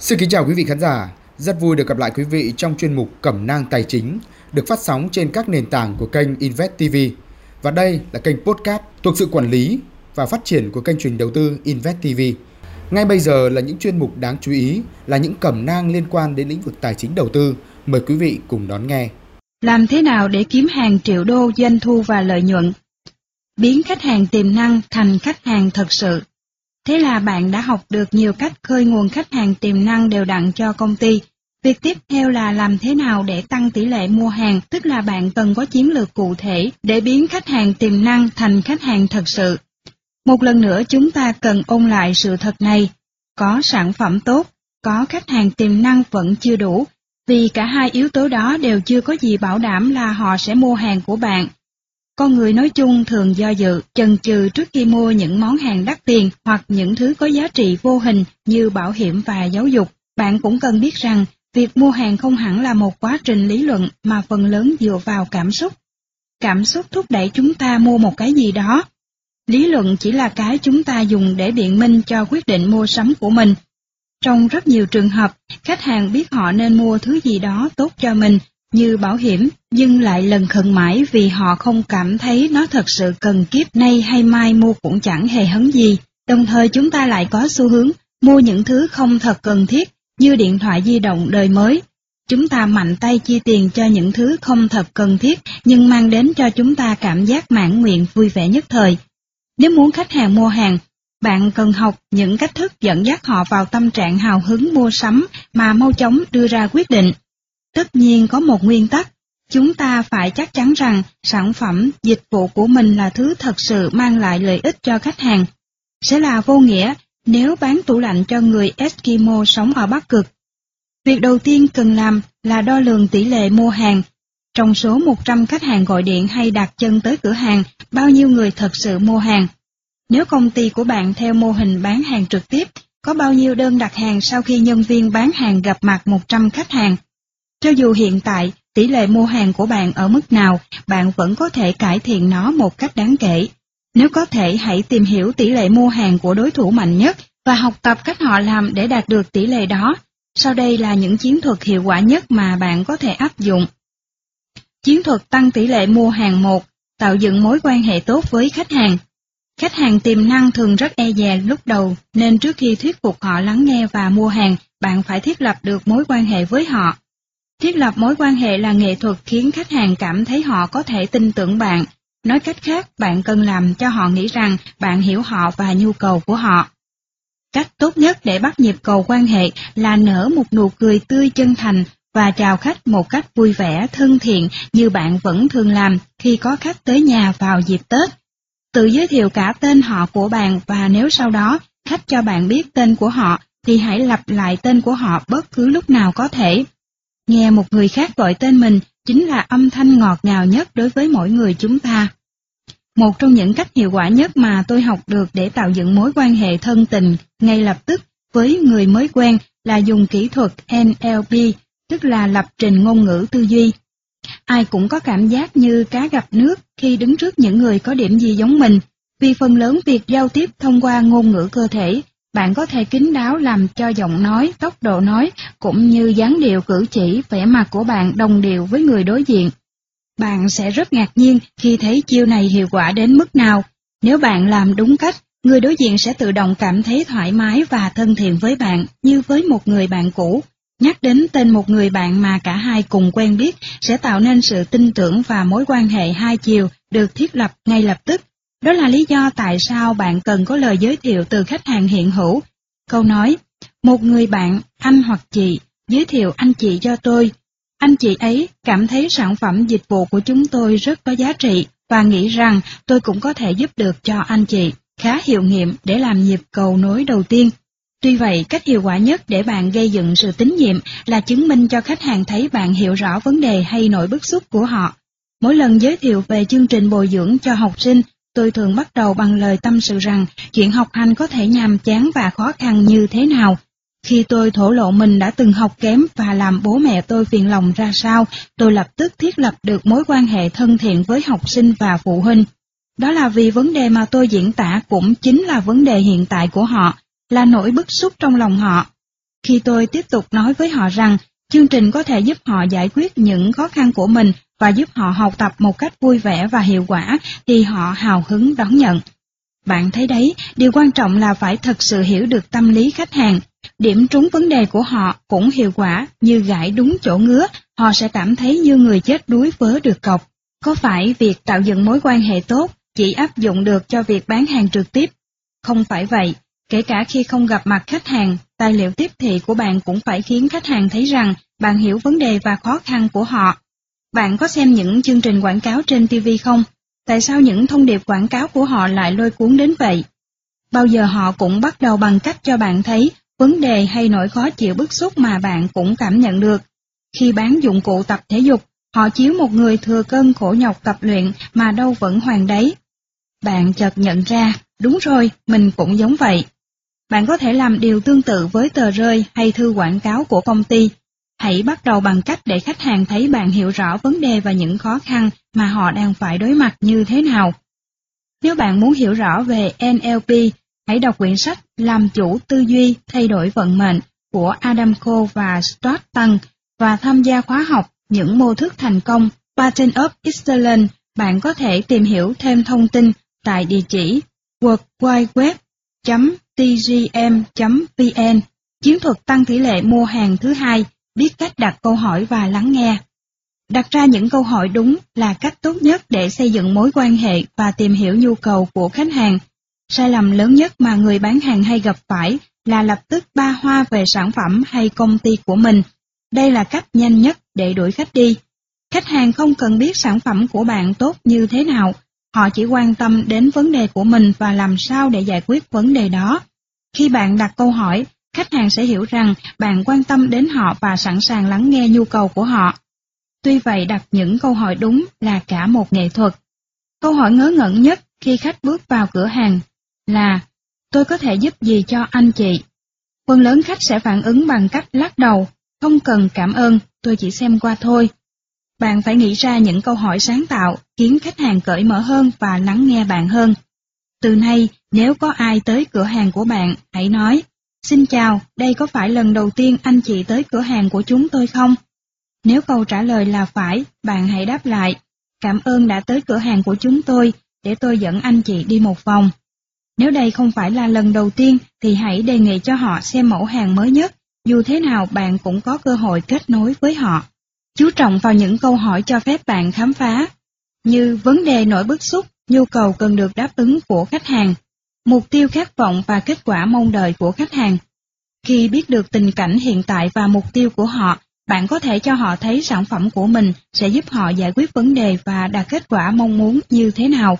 Xin kính chào quý vị khán giả, rất vui được gặp lại quý vị trong chuyên mục Cẩm nang tài chính được phát sóng trên các nền tảng của kênh Invest TV. Và đây là kênh podcast thuộc sự quản lý và phát triển của kênh truyền đầu tư Invest TV. Ngay bây giờ là những chuyên mục đáng chú ý, là những cẩm nang liên quan đến lĩnh vực tài chính đầu tư. Mời quý vị cùng đón nghe. Làm thế nào để kiếm hàng triệu đô doanh thu và lợi nhuận? Biến khách hàng tiềm năng thành khách hàng thật sự. Thế là bạn đã học được nhiều cách khơi nguồn khách hàng tiềm năng đều đặn cho công ty. Việc tiếp theo là làm thế nào để tăng tỷ lệ mua hàng, tức là bạn cần có chiến lược cụ thể để biến khách hàng tiềm năng thành khách hàng thật sự. Một lần nữa chúng ta cần ôn lại sự thật này. Có sản phẩm tốt, có khách hàng tiềm năng vẫn chưa đủ, vì cả hai yếu tố đó đều chưa có gì bảo đảm là họ sẽ mua hàng của bạn. Con người nói chung thường do dự, chần chừ trước khi mua những món hàng đắt tiền hoặc những thứ có giá trị vô hình như bảo hiểm và giáo dục. Bạn cũng cần biết rằng, việc mua hàng không hẳn là một quá trình lý luận mà phần lớn dựa vào cảm xúc. Cảm xúc thúc đẩy chúng ta mua một cái gì đó. Lý luận chỉ là cái chúng ta dùng để biện minh cho quyết định mua sắm của mình. Trong rất nhiều trường hợp, khách hàng biết họ nên mua thứ gì đó tốt cho mình như bảo hiểm, nhưng lại lần khẩn mãi vì họ không cảm thấy nó thật sự cần kiếp nay hay mai mua cũng chẳng hề hấn gì. Đồng thời chúng ta lại có xu hướng mua những thứ không thật cần thiết như điện thoại di động đời mới. Chúng ta mạnh tay chi tiền cho những thứ không thật cần thiết nhưng mang đến cho chúng ta cảm giác mãn nguyện vui vẻ nhất thời. Nếu muốn khách hàng mua hàng, bạn cần học những cách thức dẫn dắt họ vào tâm trạng hào hứng mua sắm mà mau chóng đưa ra quyết định. Tất nhiên có một nguyên tắc, chúng ta phải chắc chắn rằng sản phẩm, dịch vụ của mình là thứ thật sự mang lại lợi ích cho khách hàng. Sẽ là vô nghĩa nếu bán tủ lạnh cho người Eskimo sống ở Bắc Cực. Việc đầu tiên cần làm là đo lường tỷ lệ mua hàng. Trong số 100 khách hàng gọi điện hay đặt chân tới cửa hàng, bao nhiêu người thật sự mua hàng? Nếu công ty của bạn theo mô hình bán hàng trực tiếp, có bao nhiêu đơn đặt hàng sau khi nhân viên bán hàng gặp mặt 100 khách hàng? Cho dù hiện tại tỷ lệ mua hàng của bạn ở mức nào, bạn vẫn có thể cải thiện nó một cách đáng kể. Nếu có thể hãy tìm hiểu tỷ lệ mua hàng của đối thủ mạnh nhất và học tập cách họ làm để đạt được tỷ lệ đó. Sau đây là những chiến thuật hiệu quả nhất mà bạn có thể áp dụng. Chiến thuật tăng tỷ lệ mua hàng 1, tạo dựng mối quan hệ tốt với khách hàng. Khách hàng tiềm năng thường rất e dè lúc đầu, nên trước khi thuyết phục họ lắng nghe và mua hàng, bạn phải thiết lập được mối quan hệ với họ. Thiết lập mối quan hệ là nghệ thuật khiến khách hàng cảm thấy họ có thể tin tưởng bạn. Nói cách khác, bạn cần làm cho họ nghĩ rằng bạn hiểu họ và nhu cầu của họ. Cách tốt nhất để bắt nhịp cầu quan hệ là nở một nụ cười tươi chân thành và chào khách một cách vui vẻ, thân thiện như bạn vẫn thường làm khi có khách tới nhà vào dịp Tết. Tự giới thiệu cả tên họ của bạn và nếu sau đó khách cho bạn biết tên của họ thì hãy lặp lại tên của họ bất cứ lúc nào có thể. Nghe một người khác gọi tên mình chính là âm thanh ngọt ngào nhất đối với mỗi người chúng ta. Một trong những cách hiệu quả nhất mà tôi học được để tạo dựng mối quan hệ thân tình ngay lập tức với người mới quen là dùng kỹ thuật NLP, tức là lập trình ngôn ngữ tư duy. Ai cũng có cảm giác như cá gặp nước khi đứng trước những người có điểm gì giống mình, vì phần lớn việc giao tiếp thông qua ngôn ngữ cơ thể bạn có thể kín đáo làm cho giọng nói, tốc độ nói, cũng như dáng điệu cử chỉ, vẻ mặt của bạn đồng điệu với người đối diện. Bạn sẽ rất ngạc nhiên khi thấy chiêu này hiệu quả đến mức nào. Nếu bạn làm đúng cách, người đối diện sẽ tự động cảm thấy thoải mái và thân thiện với bạn như với một người bạn cũ. Nhắc đến tên một người bạn mà cả hai cùng quen biết sẽ tạo nên sự tin tưởng và mối quan hệ hai chiều được thiết lập ngay lập tức đó là lý do tại sao bạn cần có lời giới thiệu từ khách hàng hiện hữu. Câu nói, một người bạn, anh hoặc chị, giới thiệu anh chị cho tôi. Anh chị ấy cảm thấy sản phẩm dịch vụ của chúng tôi rất có giá trị và nghĩ rằng tôi cũng có thể giúp được cho anh chị, khá hiệu nghiệm để làm nhịp cầu nối đầu tiên. Tuy vậy, cách hiệu quả nhất để bạn gây dựng sự tín nhiệm là chứng minh cho khách hàng thấy bạn hiểu rõ vấn đề hay nỗi bức xúc của họ. Mỗi lần giới thiệu về chương trình bồi dưỡng cho học sinh, tôi thường bắt đầu bằng lời tâm sự rằng chuyện học hành có thể nhàm chán và khó khăn như thế nào. Khi tôi thổ lộ mình đã từng học kém và làm bố mẹ tôi phiền lòng ra sao, tôi lập tức thiết lập được mối quan hệ thân thiện với học sinh và phụ huynh. Đó là vì vấn đề mà tôi diễn tả cũng chính là vấn đề hiện tại của họ, là nỗi bức xúc trong lòng họ. Khi tôi tiếp tục nói với họ rằng chương trình có thể giúp họ giải quyết những khó khăn của mình và giúp họ học tập một cách vui vẻ và hiệu quả thì họ hào hứng đón nhận. Bạn thấy đấy, điều quan trọng là phải thật sự hiểu được tâm lý khách hàng. Điểm trúng vấn đề của họ cũng hiệu quả như gãi đúng chỗ ngứa, họ sẽ cảm thấy như người chết đuối vớ được cọc. Có phải việc tạo dựng mối quan hệ tốt chỉ áp dụng được cho việc bán hàng trực tiếp? Không phải vậy, kể cả khi không gặp mặt khách hàng, tài liệu tiếp thị của bạn cũng phải khiến khách hàng thấy rằng bạn hiểu vấn đề và khó khăn của họ. Bạn có xem những chương trình quảng cáo trên TV không? Tại sao những thông điệp quảng cáo của họ lại lôi cuốn đến vậy? Bao giờ họ cũng bắt đầu bằng cách cho bạn thấy vấn đề hay nỗi khó chịu bức xúc mà bạn cũng cảm nhận được. Khi bán dụng cụ tập thể dục, họ chiếu một người thừa cân khổ nhọc tập luyện mà đâu vẫn hoàng đấy. Bạn chợt nhận ra, đúng rồi, mình cũng giống vậy. Bạn có thể làm điều tương tự với tờ rơi hay thư quảng cáo của công ty. Hãy bắt đầu bằng cách để khách hàng thấy bạn hiểu rõ vấn đề và những khó khăn mà họ đang phải đối mặt như thế nào. Nếu bạn muốn hiểu rõ về NLP, hãy đọc quyển sách Làm chủ tư duy thay đổi vận mệnh của Adam Cole và Stuart Tăng và tham gia khóa học những mô thức thành công Pattern of Excellence. Bạn có thể tìm hiểu thêm thông tin tại địa chỉ worldwideweb.tgm.vn. Chiến thuật tăng tỷ lệ mua hàng thứ hai, biết cách đặt câu hỏi và lắng nghe. Đặt ra những câu hỏi đúng là cách tốt nhất để xây dựng mối quan hệ và tìm hiểu nhu cầu của khách hàng. Sai lầm lớn nhất mà người bán hàng hay gặp phải là lập tức ba hoa về sản phẩm hay công ty của mình. Đây là cách nhanh nhất để đuổi khách đi. Khách hàng không cần biết sản phẩm của bạn tốt như thế nào, họ chỉ quan tâm đến vấn đề của mình và làm sao để giải quyết vấn đề đó. Khi bạn đặt câu hỏi, khách hàng sẽ hiểu rằng bạn quan tâm đến họ và sẵn sàng lắng nghe nhu cầu của họ. Tuy vậy đặt những câu hỏi đúng là cả một nghệ thuật. Câu hỏi ngớ ngẩn nhất khi khách bước vào cửa hàng là tôi có thể giúp gì cho anh chị? Phần lớn khách sẽ phản ứng bằng cách lắc đầu, không cần cảm ơn, tôi chỉ xem qua thôi. Bạn phải nghĩ ra những câu hỏi sáng tạo, khiến khách hàng cởi mở hơn và lắng nghe bạn hơn. Từ nay, nếu có ai tới cửa hàng của bạn, hãy nói, Xin chào, đây có phải lần đầu tiên anh chị tới cửa hàng của chúng tôi không? Nếu câu trả lời là phải, bạn hãy đáp lại, cảm ơn đã tới cửa hàng của chúng tôi, để tôi dẫn anh chị đi một vòng. Nếu đây không phải là lần đầu tiên, thì hãy đề nghị cho họ xem mẫu hàng mới nhất, dù thế nào bạn cũng có cơ hội kết nối với họ. Chú trọng vào những câu hỏi cho phép bạn khám phá, như vấn đề nổi bức xúc, nhu cầu cần được đáp ứng của khách hàng, mục tiêu khát vọng và kết quả mong đợi của khách hàng. Khi biết được tình cảnh hiện tại và mục tiêu của họ, bạn có thể cho họ thấy sản phẩm của mình sẽ giúp họ giải quyết vấn đề và đạt kết quả mong muốn như thế nào.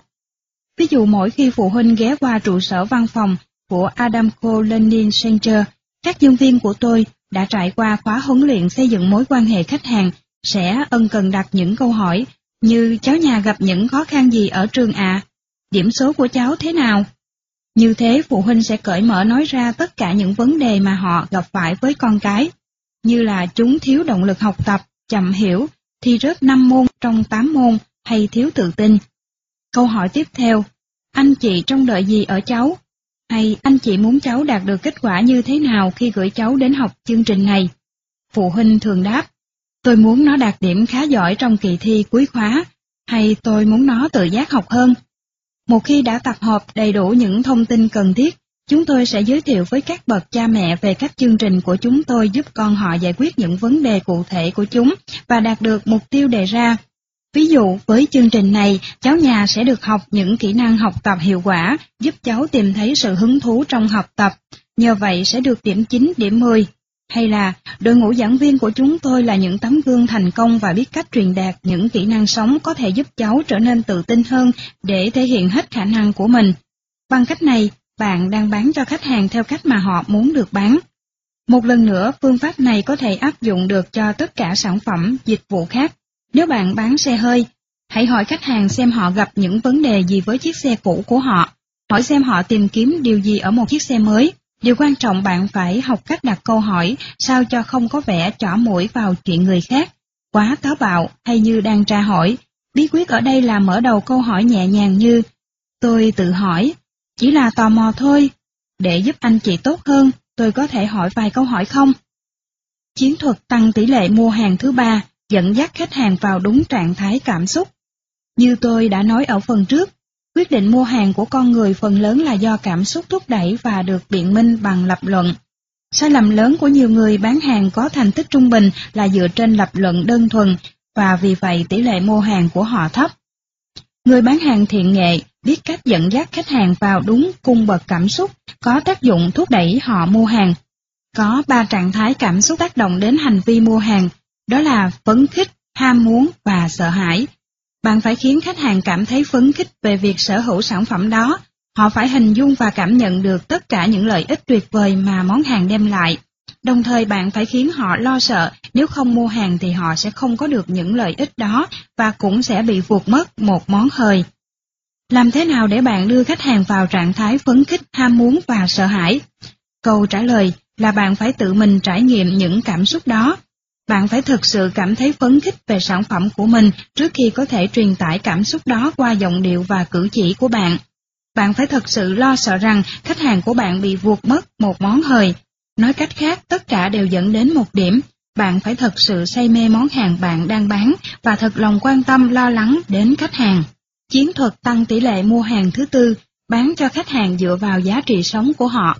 Ví dụ mỗi khi phụ huynh ghé qua trụ sở văn phòng của Adamco Learning Center, các nhân viên của tôi đã trải qua khóa huấn luyện xây dựng mối quan hệ khách hàng sẽ ân cần đặt những câu hỏi như cháu nhà gặp những khó khăn gì ở trường ạ? À? Điểm số của cháu thế nào? Như thế phụ huynh sẽ cởi mở nói ra tất cả những vấn đề mà họ gặp phải với con cái như là chúng thiếu động lực học tập, chậm hiểu, thi rớt 5 môn trong 8 môn hay thiếu tự tin. Câu hỏi tiếp theo, anh chị trông đợi gì ở cháu? Hay anh chị muốn cháu đạt được kết quả như thế nào khi gửi cháu đến học chương trình này? Phụ huynh thường đáp, tôi muốn nó đạt điểm khá giỏi trong kỳ thi cuối khóa, hay tôi muốn nó tự giác học hơn. Một khi đã tập hợp đầy đủ những thông tin cần thiết, Chúng tôi sẽ giới thiệu với các bậc cha mẹ về các chương trình của chúng tôi giúp con họ giải quyết những vấn đề cụ thể của chúng và đạt được mục tiêu đề ra. Ví dụ, với chương trình này, cháu nhà sẽ được học những kỹ năng học tập hiệu quả, giúp cháu tìm thấy sự hứng thú trong học tập, nhờ vậy sẽ được điểm 9, điểm 10. Hay là, đội ngũ giảng viên của chúng tôi là những tấm gương thành công và biết cách truyền đạt những kỹ năng sống có thể giúp cháu trở nên tự tin hơn để thể hiện hết khả năng của mình. Bằng cách này, bạn đang bán cho khách hàng theo cách mà họ muốn được bán. Một lần nữa, phương pháp này có thể áp dụng được cho tất cả sản phẩm, dịch vụ khác. Nếu bạn bán xe hơi, hãy hỏi khách hàng xem họ gặp những vấn đề gì với chiếc xe cũ của họ. Hỏi xem họ tìm kiếm điều gì ở một chiếc xe mới. Điều quan trọng bạn phải học cách đặt câu hỏi sao cho không có vẻ trỏ mũi vào chuyện người khác, quá táo bạo hay như đang tra hỏi. Bí quyết ở đây là mở đầu câu hỏi nhẹ nhàng như Tôi tự hỏi, chỉ là tò mò thôi, để giúp anh chị tốt hơn, tôi có thể hỏi vài câu hỏi không? Chiến thuật tăng tỷ lệ mua hàng thứ ba dẫn dắt khách hàng vào đúng trạng thái cảm xúc. Như tôi đã nói ở phần trước, quyết định mua hàng của con người phần lớn là do cảm xúc thúc đẩy và được biện minh bằng lập luận. Sai lầm lớn của nhiều người bán hàng có thành tích trung bình là dựa trên lập luận đơn thuần và vì vậy tỷ lệ mua hàng của họ thấp. Người bán hàng thiện nghệ biết cách dẫn dắt khách hàng vào đúng cung bậc cảm xúc, có tác dụng thúc đẩy họ mua hàng. Có ba trạng thái cảm xúc tác động đến hành vi mua hàng, đó là phấn khích, ham muốn và sợ hãi. Bạn phải khiến khách hàng cảm thấy phấn khích về việc sở hữu sản phẩm đó. Họ phải hình dung và cảm nhận được tất cả những lợi ích tuyệt vời mà món hàng đem lại. Đồng thời bạn phải khiến họ lo sợ nếu không mua hàng thì họ sẽ không có được những lợi ích đó và cũng sẽ bị vụt mất một món hời. Làm thế nào để bạn đưa khách hàng vào trạng thái phấn khích, ham muốn và sợ hãi? Câu trả lời là bạn phải tự mình trải nghiệm những cảm xúc đó. Bạn phải thực sự cảm thấy phấn khích về sản phẩm của mình trước khi có thể truyền tải cảm xúc đó qua giọng điệu và cử chỉ của bạn. Bạn phải thật sự lo sợ rằng khách hàng của bạn bị vuột mất một món hời. Nói cách khác, tất cả đều dẫn đến một điểm. Bạn phải thật sự say mê món hàng bạn đang bán và thật lòng quan tâm lo lắng đến khách hàng. Chiến thuật tăng tỷ lệ mua hàng thứ tư, bán cho khách hàng dựa vào giá trị sống của họ.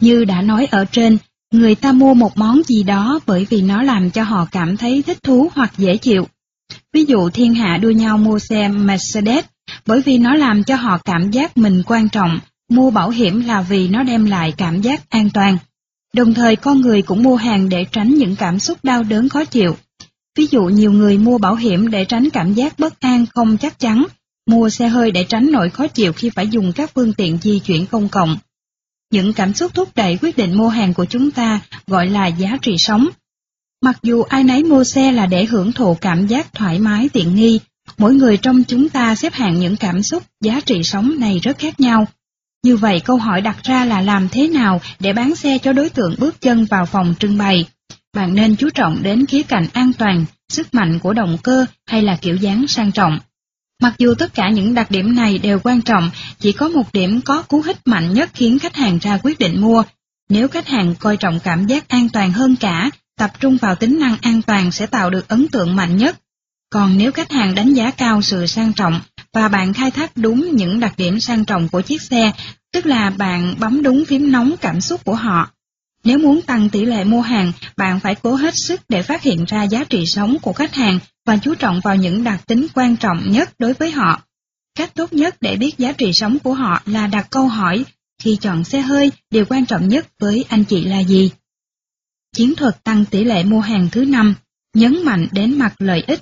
Như đã nói ở trên, người ta mua một món gì đó bởi vì nó làm cho họ cảm thấy thích thú hoặc dễ chịu. Ví dụ thiên hạ đua nhau mua xe Mercedes bởi vì nó làm cho họ cảm giác mình quan trọng, mua bảo hiểm là vì nó đem lại cảm giác an toàn. Đồng thời con người cũng mua hàng để tránh những cảm xúc đau đớn khó chịu. Ví dụ nhiều người mua bảo hiểm để tránh cảm giác bất an không chắc chắn, mua xe hơi để tránh nỗi khó chịu khi phải dùng các phương tiện di chuyển công cộng. Những cảm xúc thúc đẩy quyết định mua hàng của chúng ta gọi là giá trị sống. Mặc dù ai nấy mua xe là để hưởng thụ cảm giác thoải mái tiện nghi, mỗi người trong chúng ta xếp hạng những cảm xúc, giá trị sống này rất khác nhau. Như vậy câu hỏi đặt ra là làm thế nào để bán xe cho đối tượng bước chân vào phòng trưng bày? Bạn nên chú trọng đến khía cạnh an toàn, sức mạnh của động cơ hay là kiểu dáng sang trọng. Mặc dù tất cả những đặc điểm này đều quan trọng, chỉ có một điểm có cú hích mạnh nhất khiến khách hàng ra quyết định mua. Nếu khách hàng coi trọng cảm giác an toàn hơn cả, tập trung vào tính năng an toàn sẽ tạo được ấn tượng mạnh nhất. Còn nếu khách hàng đánh giá cao sự sang trọng và bạn khai thác đúng những đặc điểm sang trọng của chiếc xe, tức là bạn bấm đúng phím nóng cảm xúc của họ. Nếu muốn tăng tỷ lệ mua hàng, bạn phải cố hết sức để phát hiện ra giá trị sống của khách hàng và chú trọng vào những đặc tính quan trọng nhất đối với họ. Cách tốt nhất để biết giá trị sống của họ là đặt câu hỏi khi chọn xe hơi, điều quan trọng nhất với anh chị là gì? Chiến thuật tăng tỷ lệ mua hàng thứ năm, nhấn mạnh đến mặt lợi ích.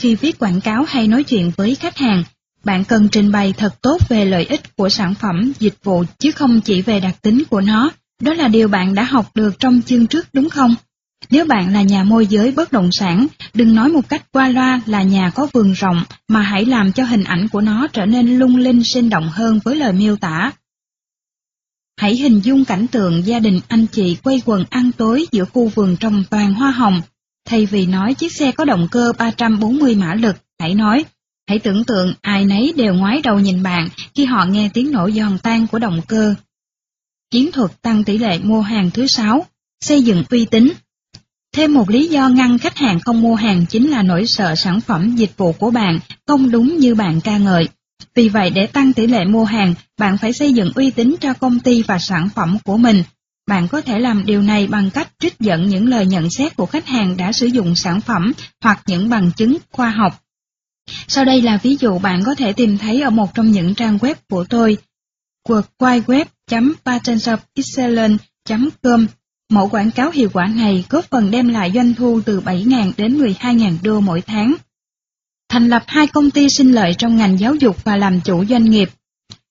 Khi viết quảng cáo hay nói chuyện với khách hàng, bạn cần trình bày thật tốt về lợi ích của sản phẩm, dịch vụ chứ không chỉ về đặc tính của nó. Đó là điều bạn đã học được trong chương trước đúng không? Nếu bạn là nhà môi giới bất động sản, đừng nói một cách qua loa là nhà có vườn rộng, mà hãy làm cho hình ảnh của nó trở nên lung linh sinh động hơn với lời miêu tả. Hãy hình dung cảnh tượng gia đình anh chị quay quần ăn tối giữa khu vườn trồng toàn hoa hồng. Thay vì nói chiếc xe có động cơ 340 mã lực, hãy nói, hãy tưởng tượng ai nấy đều ngoái đầu nhìn bạn khi họ nghe tiếng nổ giòn tan của động cơ. Chiến thuật tăng tỷ lệ mua hàng thứ sáu, xây dựng uy tín. Thêm một lý do ngăn khách hàng không mua hàng chính là nỗi sợ sản phẩm dịch vụ của bạn không đúng như bạn ca ngợi. Vì vậy để tăng tỷ lệ mua hàng, bạn phải xây dựng uy tín cho công ty và sản phẩm của mình. Bạn có thể làm điều này bằng cách trích dẫn những lời nhận xét của khách hàng đã sử dụng sản phẩm hoặc những bằng chứng khoa học. Sau đây là ví dụ bạn có thể tìm thấy ở một trong những trang web của tôi, Web worldwideweb.patentofexcellence.com Mẫu quảng cáo hiệu quả này góp phần đem lại doanh thu từ 7.000 đến 12.000 đô mỗi tháng. Thành lập hai công ty sinh lợi trong ngành giáo dục và làm chủ doanh nghiệp.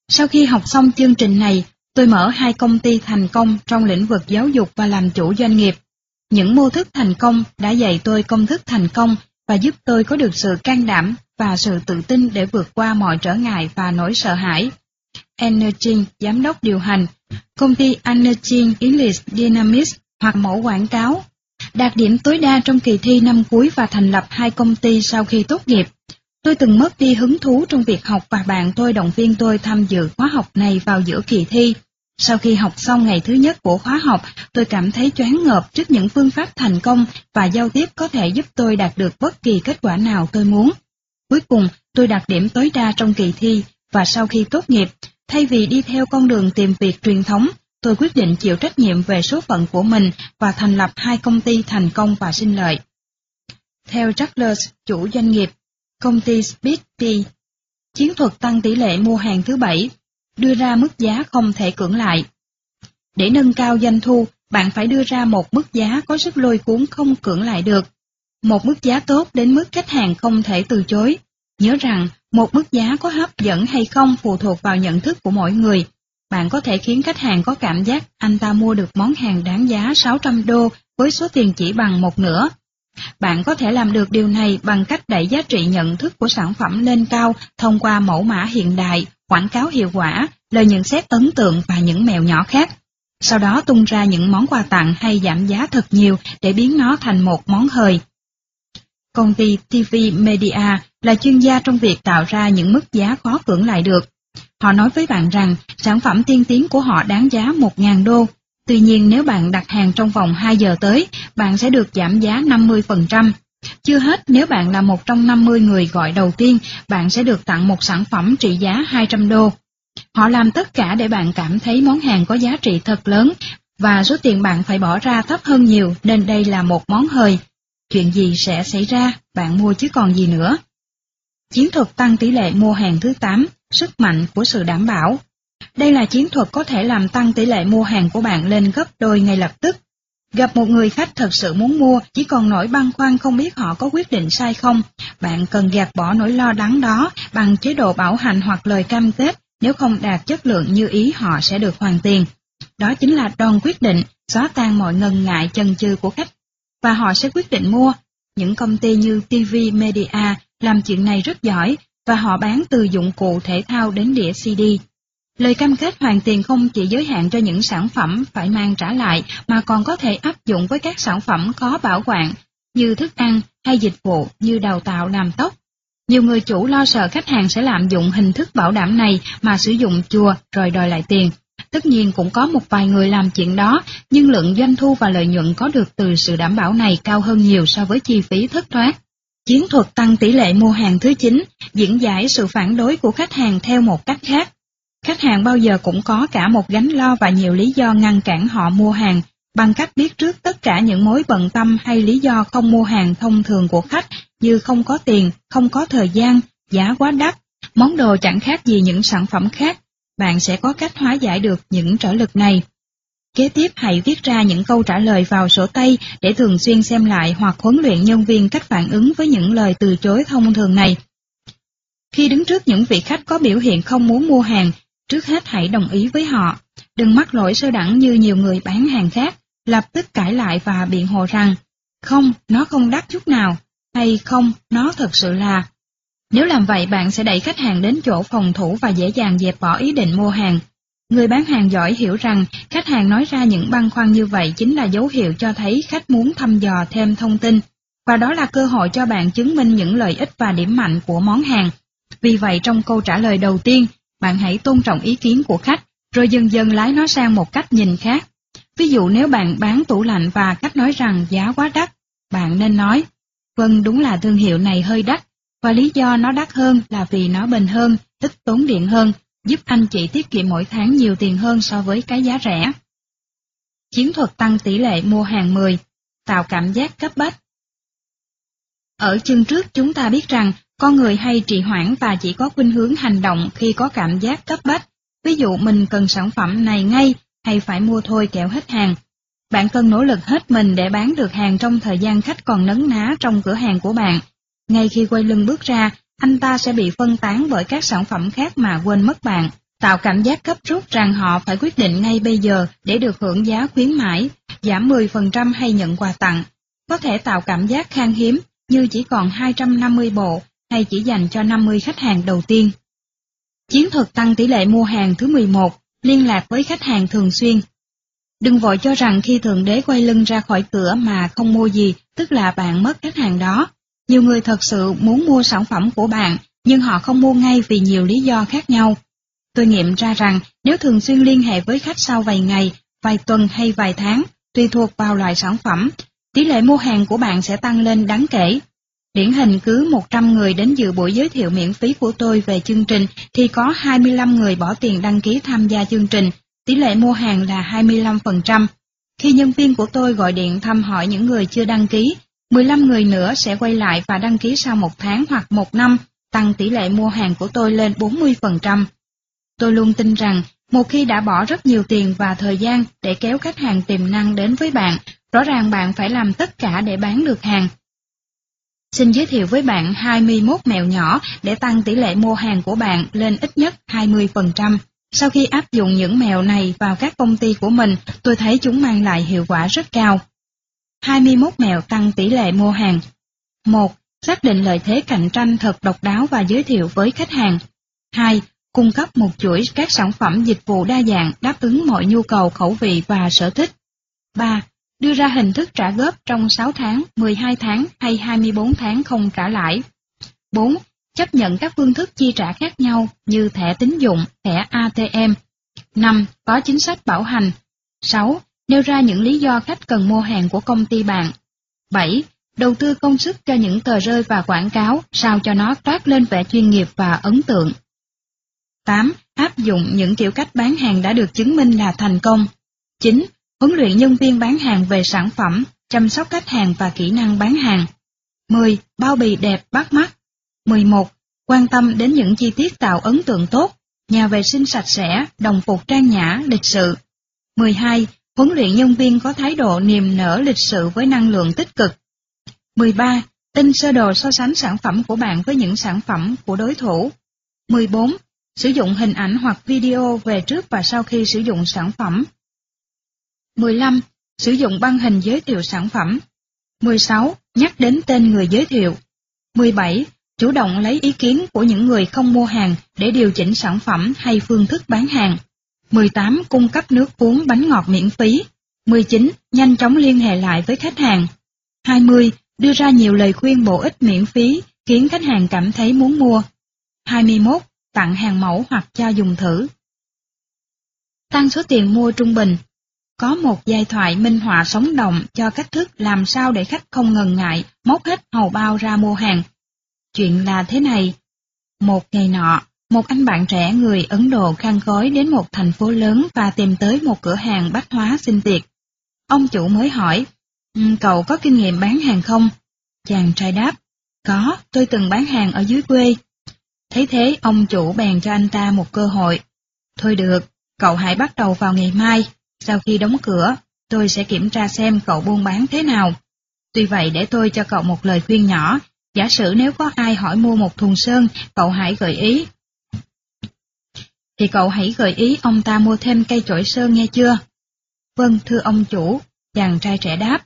Sau khi học xong chương trình này, tôi mở hai công ty thành công trong lĩnh vực giáo dục và làm chủ doanh nghiệp. Những mô thức thành công đã dạy tôi công thức thành công và giúp tôi có được sự can đảm và sự tự tin để vượt qua mọi trở ngại và nỗi sợ hãi. Energy, giám đốc điều hành, công ty Energy English Dynamics hoặc mẫu quảng cáo. Đạt điểm tối đa trong kỳ thi năm cuối và thành lập hai công ty sau khi tốt nghiệp. Tôi từng mất đi hứng thú trong việc học và bạn tôi động viên tôi tham dự khóa học này vào giữa kỳ thi. Sau khi học xong ngày thứ nhất của khóa học, tôi cảm thấy choáng ngợp trước những phương pháp thành công và giao tiếp có thể giúp tôi đạt được bất kỳ kết quả nào tôi muốn. Cuối cùng, tôi đạt điểm tối đa trong kỳ thi và sau khi tốt nghiệp, thay vì đi theo con đường tìm việc truyền thống, tôi quyết định chịu trách nhiệm về số phận của mình và thành lập hai công ty thành công và sinh lợi. Theo Douglas, chủ doanh nghiệp, công ty Speedy, chiến thuật tăng tỷ lệ mua hàng thứ bảy, đưa ra mức giá không thể cưỡng lại. Để nâng cao doanh thu, bạn phải đưa ra một mức giá có sức lôi cuốn không cưỡng lại được. Một mức giá tốt đến mức khách hàng không thể từ chối. Nhớ rằng, một mức giá có hấp dẫn hay không phụ thuộc vào nhận thức của mỗi người. Bạn có thể khiến khách hàng có cảm giác anh ta mua được món hàng đáng giá 600 đô với số tiền chỉ bằng một nửa. Bạn có thể làm được điều này bằng cách đẩy giá trị nhận thức của sản phẩm lên cao thông qua mẫu mã hiện đại, quảng cáo hiệu quả, lời nhận xét ấn tượng và những mèo nhỏ khác. Sau đó tung ra những món quà tặng hay giảm giá thật nhiều để biến nó thành một món hời. Công ty TV Media là chuyên gia trong việc tạo ra những mức giá khó cưỡng lại được. Họ nói với bạn rằng sản phẩm tiên tiến của họ đáng giá 1.000 đô. Tuy nhiên nếu bạn đặt hàng trong vòng 2 giờ tới, bạn sẽ được giảm giá 50%. Chưa hết, nếu bạn là một trong 50 người gọi đầu tiên, bạn sẽ được tặng một sản phẩm trị giá 200 đô. Họ làm tất cả để bạn cảm thấy món hàng có giá trị thật lớn, và số tiền bạn phải bỏ ra thấp hơn nhiều nên đây là một món hời. Chuyện gì sẽ xảy ra, bạn mua chứ còn gì nữa. Chiến thuật tăng tỷ lệ mua hàng thứ 8, sức mạnh của sự đảm bảo. Đây là chiến thuật có thể làm tăng tỷ lệ mua hàng của bạn lên gấp đôi ngay lập tức. Gặp một người khách thật sự muốn mua, chỉ còn nỗi băn khoăn không biết họ có quyết định sai không. Bạn cần gạt bỏ nỗi lo lắng đó bằng chế độ bảo hành hoặc lời cam kết, nếu không đạt chất lượng như ý họ sẽ được hoàn tiền. Đó chính là đòn quyết định, xóa tan mọi ngần ngại chần chừ của khách, và họ sẽ quyết định mua. Những công ty như TV Media làm chuyện này rất giỏi, và họ bán từ dụng cụ thể thao đến đĩa CD. Lời cam kết hoàn tiền không chỉ giới hạn cho những sản phẩm phải mang trả lại mà còn có thể áp dụng với các sản phẩm có bảo quản như thức ăn hay dịch vụ như đào tạo làm tóc. Nhiều người chủ lo sợ khách hàng sẽ lạm dụng hình thức bảo đảm này mà sử dụng chùa rồi đòi lại tiền. Tất nhiên cũng có một vài người làm chuyện đó, nhưng lượng doanh thu và lợi nhuận có được từ sự đảm bảo này cao hơn nhiều so với chi phí thất thoát. Chiến thuật tăng tỷ lệ mua hàng thứ 9 diễn giải sự phản đối của khách hàng theo một cách khác. Khách hàng bao giờ cũng có cả một gánh lo và nhiều lý do ngăn cản họ mua hàng, bằng cách biết trước tất cả những mối bận tâm hay lý do không mua hàng thông thường của khách như không có tiền, không có thời gian, giá quá đắt, món đồ chẳng khác gì những sản phẩm khác, bạn sẽ có cách hóa giải được những trở lực này. Kế tiếp hãy viết ra những câu trả lời vào sổ tay để thường xuyên xem lại hoặc huấn luyện nhân viên cách phản ứng với những lời từ chối thông thường này. Khi đứng trước những vị khách có biểu hiện không muốn mua hàng, trước hết hãy đồng ý với họ. Đừng mắc lỗi sơ đẳng như nhiều người bán hàng khác, lập tức cãi lại và biện hộ rằng, không, nó không đắt chút nào, hay không, nó thật sự là. Nếu làm vậy bạn sẽ đẩy khách hàng đến chỗ phòng thủ và dễ dàng dẹp bỏ ý định mua hàng. Người bán hàng giỏi hiểu rằng khách hàng nói ra những băn khoăn như vậy chính là dấu hiệu cho thấy khách muốn thăm dò thêm thông tin, và đó là cơ hội cho bạn chứng minh những lợi ích và điểm mạnh của món hàng. Vì vậy trong câu trả lời đầu tiên, bạn hãy tôn trọng ý kiến của khách, rồi dần dần lái nó sang một cách nhìn khác. Ví dụ nếu bạn bán tủ lạnh và khách nói rằng giá quá đắt, bạn nên nói, vâng đúng là thương hiệu này hơi đắt, và lý do nó đắt hơn là vì nó bền hơn, ít tốn điện hơn, giúp anh chị tiết kiệm mỗi tháng nhiều tiền hơn so với cái giá rẻ. Chiến thuật tăng tỷ lệ mua hàng 10, tạo cảm giác cấp bách. Ở chương trước chúng ta biết rằng con người hay trì hoãn và chỉ có khuynh hướng hành động khi có cảm giác cấp bách, ví dụ mình cần sản phẩm này ngay hay phải mua thôi kẹo hết hàng. Bạn cần nỗ lực hết mình để bán được hàng trong thời gian khách còn nấn ná trong cửa hàng của bạn. Ngay khi quay lưng bước ra, anh ta sẽ bị phân tán bởi các sản phẩm khác mà quên mất bạn, tạo cảm giác cấp rút rằng họ phải quyết định ngay bây giờ để được hưởng giá khuyến mãi, giảm 10% hay nhận quà tặng. Có thể tạo cảm giác khan hiếm như chỉ còn 250 bộ hay chỉ dành cho 50 khách hàng đầu tiên. Chiến thuật tăng tỷ lệ mua hàng thứ 11, liên lạc với khách hàng thường xuyên. Đừng vội cho rằng khi Thượng Đế quay lưng ra khỏi cửa mà không mua gì, tức là bạn mất khách hàng đó. Nhiều người thật sự muốn mua sản phẩm của bạn, nhưng họ không mua ngay vì nhiều lý do khác nhau. Tôi nghiệm ra rằng nếu thường xuyên liên hệ với khách sau vài ngày, vài tuần hay vài tháng, tùy thuộc vào loại sản phẩm, tỷ lệ mua hàng của bạn sẽ tăng lên đáng kể. Điển hình cứ 100 người đến dự buổi giới thiệu miễn phí của tôi về chương trình thì có 25 người bỏ tiền đăng ký tham gia chương trình, tỷ lệ mua hàng là 25%. Khi nhân viên của tôi gọi điện thăm hỏi những người chưa đăng ký, 15 người nữa sẽ quay lại và đăng ký sau một tháng hoặc một năm, tăng tỷ lệ mua hàng của tôi lên 40%. Tôi luôn tin rằng, một khi đã bỏ rất nhiều tiền và thời gian để kéo khách hàng tiềm năng đến với bạn, rõ ràng bạn phải làm tất cả để bán được hàng. Xin giới thiệu với bạn 21 mẹo nhỏ để tăng tỷ lệ mua hàng của bạn lên ít nhất 20%. Sau khi áp dụng những mẹo này vào các công ty của mình, tôi thấy chúng mang lại hiệu quả rất cao. 21 mẹo tăng tỷ lệ mua hàng 1. Xác định lợi thế cạnh tranh thật độc đáo và giới thiệu với khách hàng. 2. Cung cấp một chuỗi các sản phẩm dịch vụ đa dạng đáp ứng mọi nhu cầu khẩu vị và sở thích. 3. Đưa ra hình thức trả góp trong 6 tháng, 12 tháng hay 24 tháng không trả lãi. 4 chấp nhận các phương thức chi trả khác nhau như thẻ tín dụng, thẻ ATM. 5. Có chính sách bảo hành. 6. Nêu ra những lý do khách cần mua hàng của công ty bạn. 7. Đầu tư công sức cho những tờ rơi và quảng cáo sao cho nó toát lên vẻ chuyên nghiệp và ấn tượng. 8. Áp dụng những kiểu cách bán hàng đã được chứng minh là thành công. 9. Huấn luyện nhân viên bán hàng về sản phẩm, chăm sóc khách hàng và kỹ năng bán hàng. 10. Bao bì đẹp bắt mắt. 11. Quan tâm đến những chi tiết tạo ấn tượng tốt, nhà vệ sinh sạch sẽ, đồng phục trang nhã, lịch sự. 12. Huấn luyện nhân viên có thái độ niềm nở lịch sự với năng lượng tích cực. 13. In sơ đồ so sánh sản phẩm của bạn với những sản phẩm của đối thủ. 14. Sử dụng hình ảnh hoặc video về trước và sau khi sử dụng sản phẩm. 15. Sử dụng băng hình giới thiệu sản phẩm. 16. Nhắc đến tên người giới thiệu. 17 chủ động lấy ý kiến của những người không mua hàng để điều chỉnh sản phẩm hay phương thức bán hàng. 18. Cung cấp nước uống bánh ngọt miễn phí. 19. Nhanh chóng liên hệ lại với khách hàng. 20. Đưa ra nhiều lời khuyên bổ ích miễn phí khiến khách hàng cảm thấy muốn mua. 21. Tặng hàng mẫu hoặc cho dùng thử. Tăng số tiền mua trung bình. Có một giai thoại minh họa sống động cho cách thức làm sao để khách không ngần ngại móc hết hầu bao ra mua hàng Chuyện là thế này. Một ngày nọ, một anh bạn trẻ người Ấn Độ khăn gói đến một thành phố lớn và tìm tới một cửa hàng bách hóa xin tiệc. Ông chủ mới hỏi, ừ, cậu có kinh nghiệm bán hàng không? Chàng trai đáp, có, tôi từng bán hàng ở dưới quê. Thấy thế, ông chủ bèn cho anh ta một cơ hội. Thôi được, cậu hãy bắt đầu vào ngày mai, sau khi đóng cửa, tôi sẽ kiểm tra xem cậu buôn bán thế nào. Tuy vậy để tôi cho cậu một lời khuyên nhỏ, Giả sử nếu có ai hỏi mua một thùng sơn, cậu hãy gợi ý. Thì cậu hãy gợi ý ông ta mua thêm cây chổi sơn nghe chưa? Vâng, thưa ông chủ, chàng trai trẻ đáp.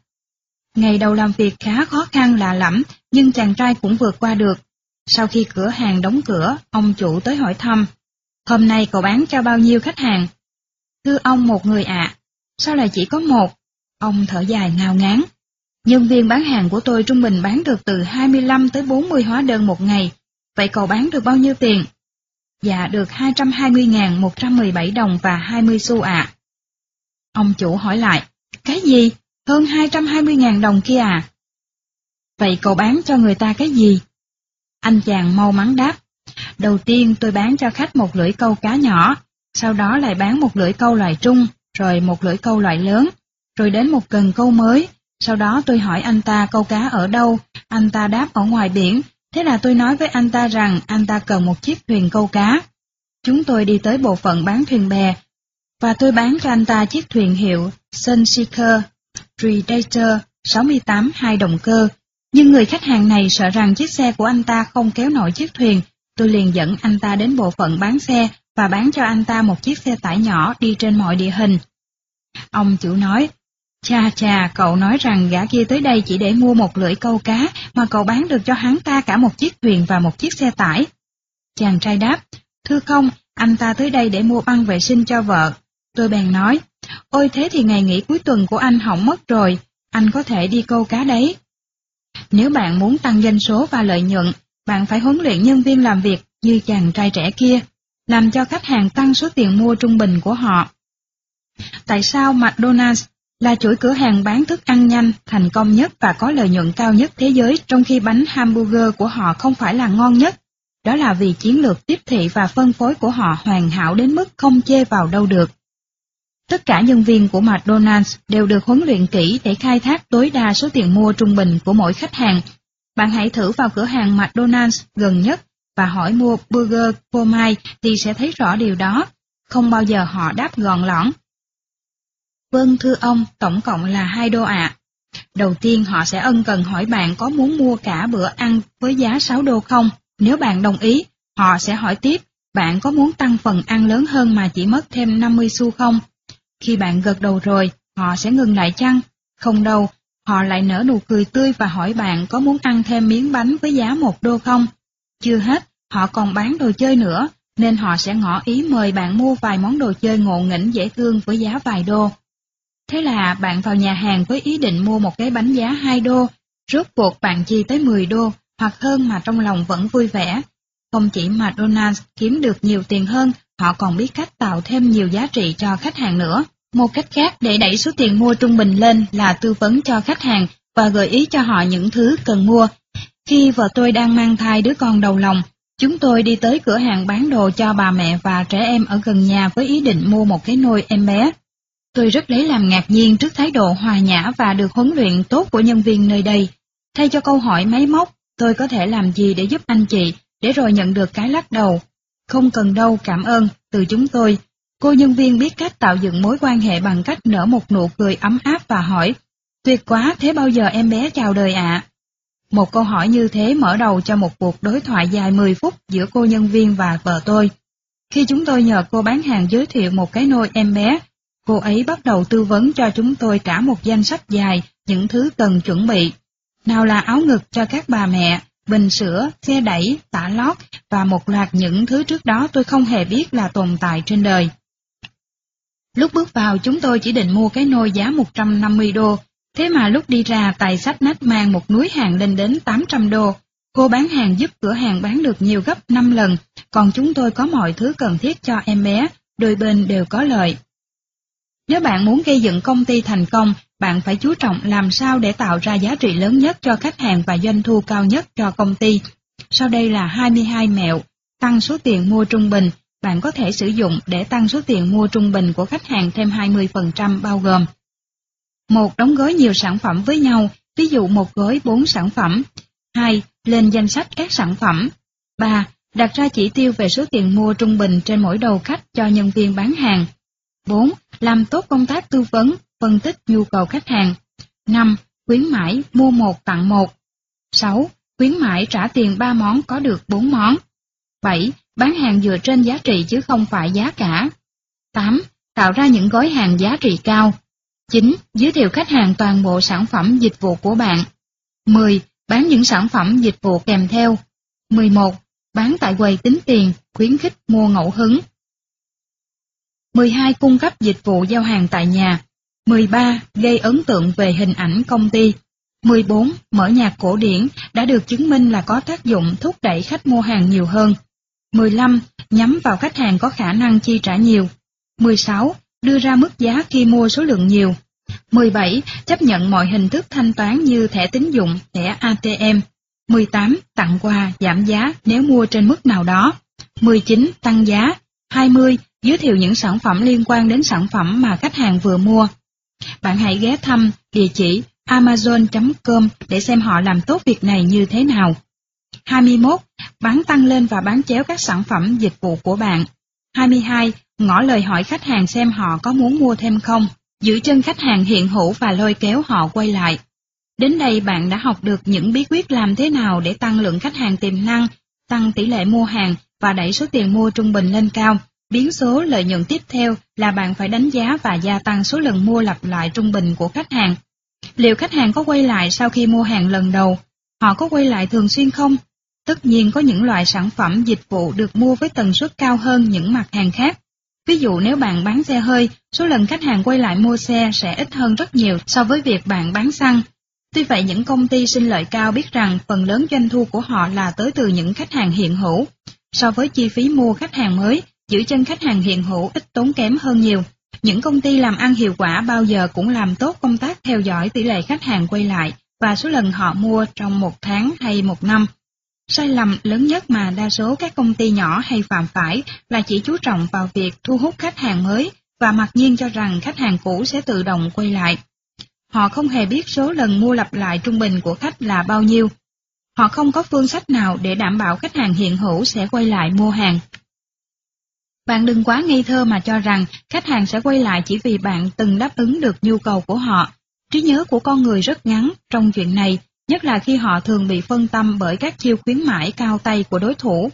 Ngày đầu làm việc khá khó khăn lạ lẫm, nhưng chàng trai cũng vượt qua được. Sau khi cửa hàng đóng cửa, ông chủ tới hỏi thăm. Hôm nay cậu bán cho bao nhiêu khách hàng? Thưa ông một người ạ. Sao lại chỉ có một? Ông thở dài ngao ngán. Nhân viên bán hàng của tôi trung bình bán được từ 25 tới 40 hóa đơn một ngày. Vậy cậu bán được bao nhiêu tiền? Dạ được 220.117 đồng và 20 xu ạ. Ông chủ hỏi lại, cái gì? Hơn 220.000 đồng kia à? Vậy cậu bán cho người ta cái gì? Anh chàng mau mắn đáp, đầu tiên tôi bán cho khách một lưỡi câu cá nhỏ, sau đó lại bán một lưỡi câu loại trung, rồi một lưỡi câu loại lớn, rồi đến một cần câu mới, sau đó tôi hỏi anh ta câu cá ở đâu, anh ta đáp ở ngoài biển, thế là tôi nói với anh ta rằng anh ta cần một chiếc thuyền câu cá. Chúng tôi đi tới bộ phận bán thuyền bè, và tôi bán cho anh ta chiếc thuyền hiệu Sunseeker Predator 68 hai động cơ. Nhưng người khách hàng này sợ rằng chiếc xe của anh ta không kéo nổi chiếc thuyền, tôi liền dẫn anh ta đến bộ phận bán xe và bán cho anh ta một chiếc xe tải nhỏ đi trên mọi địa hình. Ông chủ nói, Cha cha, cậu nói rằng gã kia tới đây chỉ để mua một lưỡi câu cá, mà cậu bán được cho hắn ta cả một chiếc thuyền và một chiếc xe tải. Chàng trai đáp, thưa không, anh ta tới đây để mua băng vệ sinh cho vợ. Tôi bèn nói, ôi thế thì ngày nghỉ cuối tuần của anh hỏng mất rồi, anh có thể đi câu cá đấy. Nếu bạn muốn tăng doanh số và lợi nhuận, bạn phải huấn luyện nhân viên làm việc như chàng trai trẻ kia. làm cho khách hàng tăng số tiền mua trung bình của họ. Tại sao McDonald's là chuỗi cửa hàng bán thức ăn nhanh, thành công nhất và có lợi nhuận cao nhất thế giới, trong khi bánh hamburger của họ không phải là ngon nhất? Đó là vì chiến lược tiếp thị và phân phối của họ hoàn hảo đến mức không chê vào đâu được. Tất cả nhân viên của McDonald's đều được huấn luyện kỹ để khai thác tối đa số tiền mua trung bình của mỗi khách hàng. Bạn hãy thử vào cửa hàng McDonald's gần nhất và hỏi mua burger, phô mai thì sẽ thấy rõ điều đó. Không bao giờ họ đáp gọn lõn. Vâng thưa ông, tổng cộng là 2 đô ạ. Đầu tiên họ sẽ ân cần hỏi bạn có muốn mua cả bữa ăn với giá 6 đô không? Nếu bạn đồng ý, họ sẽ hỏi tiếp, bạn có muốn tăng phần ăn lớn hơn mà chỉ mất thêm 50 xu không? Khi bạn gật đầu rồi, họ sẽ ngừng lại chăng? Không đâu, họ lại nở nụ cười tươi và hỏi bạn có muốn ăn thêm miếng bánh với giá một đô không? Chưa hết, họ còn bán đồ chơi nữa, nên họ sẽ ngỏ ý mời bạn mua vài món đồ chơi ngộ nghĩnh dễ thương với giá vài đô. Thế là bạn vào nhà hàng với ý định mua một cái bánh giá 2 đô, rốt cuộc bạn chi tới 10 đô hoặc hơn mà trong lòng vẫn vui vẻ. Không chỉ McDonald's kiếm được nhiều tiền hơn, họ còn biết cách tạo thêm nhiều giá trị cho khách hàng nữa. Một cách khác để đẩy số tiền mua trung bình lên là tư vấn cho khách hàng và gợi ý cho họ những thứ cần mua. Khi vợ tôi đang mang thai đứa con đầu lòng, chúng tôi đi tới cửa hàng bán đồ cho bà mẹ và trẻ em ở gần nhà với ý định mua một cái nôi em bé. Tôi rất lấy làm ngạc nhiên trước thái độ hòa nhã và được huấn luyện tốt của nhân viên nơi đây. Thay cho câu hỏi máy móc, tôi có thể làm gì để giúp anh chị, để rồi nhận được cái lắc đầu. Không cần đâu, cảm ơn, từ chúng tôi. Cô nhân viên biết cách tạo dựng mối quan hệ bằng cách nở một nụ cười ấm áp và hỏi, tuyệt quá, thế bao giờ em bé chào đời ạ? Một câu hỏi như thế mở đầu cho một cuộc đối thoại dài 10 phút giữa cô nhân viên và vợ tôi. Khi chúng tôi nhờ cô bán hàng giới thiệu một cái nôi em bé, cô ấy bắt đầu tư vấn cho chúng tôi cả một danh sách dài những thứ cần chuẩn bị. Nào là áo ngực cho các bà mẹ, bình sữa, xe đẩy, tả lót và một loạt những thứ trước đó tôi không hề biết là tồn tại trên đời. Lúc bước vào chúng tôi chỉ định mua cái nôi giá 150 đô, thế mà lúc đi ra tài sách nách mang một núi hàng lên đến 800 đô. Cô bán hàng giúp cửa hàng bán được nhiều gấp 5 lần, còn chúng tôi có mọi thứ cần thiết cho em bé, đôi bên đều có lợi. Nếu bạn muốn gây dựng công ty thành công, bạn phải chú trọng làm sao để tạo ra giá trị lớn nhất cho khách hàng và doanh thu cao nhất cho công ty. Sau đây là 22 mẹo, tăng số tiền mua trung bình, bạn có thể sử dụng để tăng số tiền mua trung bình của khách hàng thêm 20% bao gồm một Đóng gói nhiều sản phẩm với nhau, ví dụ một gói 4 sản phẩm. 2. Lên danh sách các sản phẩm. 3. Đặt ra chỉ tiêu về số tiền mua trung bình trên mỗi đầu khách cho nhân viên bán hàng. 4. Làm tốt công tác tư vấn, phân tích nhu cầu khách hàng. 5. Khuyến mãi mua một tặng một. 6. Khuyến mãi trả tiền 3 món có được 4 món. 7. Bán hàng dựa trên giá trị chứ không phải giá cả. 8. Tạo ra những gói hàng giá trị cao. 9. Giới thiệu khách hàng toàn bộ sản phẩm dịch vụ của bạn. 10. Bán những sản phẩm dịch vụ kèm theo. 11. Bán tại quầy tính tiền, khuyến khích mua ngẫu hứng. 12. Cung cấp dịch vụ giao hàng tại nhà. 13. Gây ấn tượng về hình ảnh công ty. 14. Mở nhạc cổ điển đã được chứng minh là có tác dụng thúc đẩy khách mua hàng nhiều hơn. 15. Nhắm vào khách hàng có khả năng chi trả nhiều. 16. Đưa ra mức giá khi mua số lượng nhiều. 17. Chấp nhận mọi hình thức thanh toán như thẻ tín dụng, thẻ ATM. 18. Tặng quà, giảm giá nếu mua trên mức nào đó. 19. Tăng giá. 20 giới thiệu những sản phẩm liên quan đến sản phẩm mà khách hàng vừa mua. Bạn hãy ghé thăm địa chỉ amazon.com để xem họ làm tốt việc này như thế nào. 21. Bán tăng lên và bán chéo các sản phẩm dịch vụ của bạn. 22. Ngỏ lời hỏi khách hàng xem họ có muốn mua thêm không. Giữ chân khách hàng hiện hữu và lôi kéo họ quay lại. Đến đây bạn đã học được những bí quyết làm thế nào để tăng lượng khách hàng tiềm năng, tăng tỷ lệ mua hàng và đẩy số tiền mua trung bình lên cao. Biến số lợi nhuận tiếp theo là bạn phải đánh giá và gia tăng số lần mua lặp lại trung bình của khách hàng. Liệu khách hàng có quay lại sau khi mua hàng lần đầu? Họ có quay lại thường xuyên không? Tất nhiên có những loại sản phẩm dịch vụ được mua với tần suất cao hơn những mặt hàng khác. Ví dụ nếu bạn bán xe hơi, số lần khách hàng quay lại mua xe sẽ ít hơn rất nhiều so với việc bạn bán xăng. Tuy vậy những công ty sinh lợi cao biết rằng phần lớn doanh thu của họ là tới từ những khách hàng hiện hữu. So với chi phí mua khách hàng mới, giữ chân khách hàng hiện hữu ít tốn kém hơn nhiều. Những công ty làm ăn hiệu quả bao giờ cũng làm tốt công tác theo dõi tỷ lệ khách hàng quay lại và số lần họ mua trong một tháng hay một năm. Sai lầm lớn nhất mà đa số các công ty nhỏ hay phạm phải là chỉ chú trọng vào việc thu hút khách hàng mới và mặc nhiên cho rằng khách hàng cũ sẽ tự động quay lại. Họ không hề biết số lần mua lặp lại trung bình của khách là bao nhiêu. Họ không có phương sách nào để đảm bảo khách hàng hiện hữu sẽ quay lại mua hàng. Bạn đừng quá ngây thơ mà cho rằng khách hàng sẽ quay lại chỉ vì bạn từng đáp ứng được nhu cầu của họ. Trí nhớ của con người rất ngắn trong chuyện này, nhất là khi họ thường bị phân tâm bởi các chiêu khuyến mãi cao tay của đối thủ.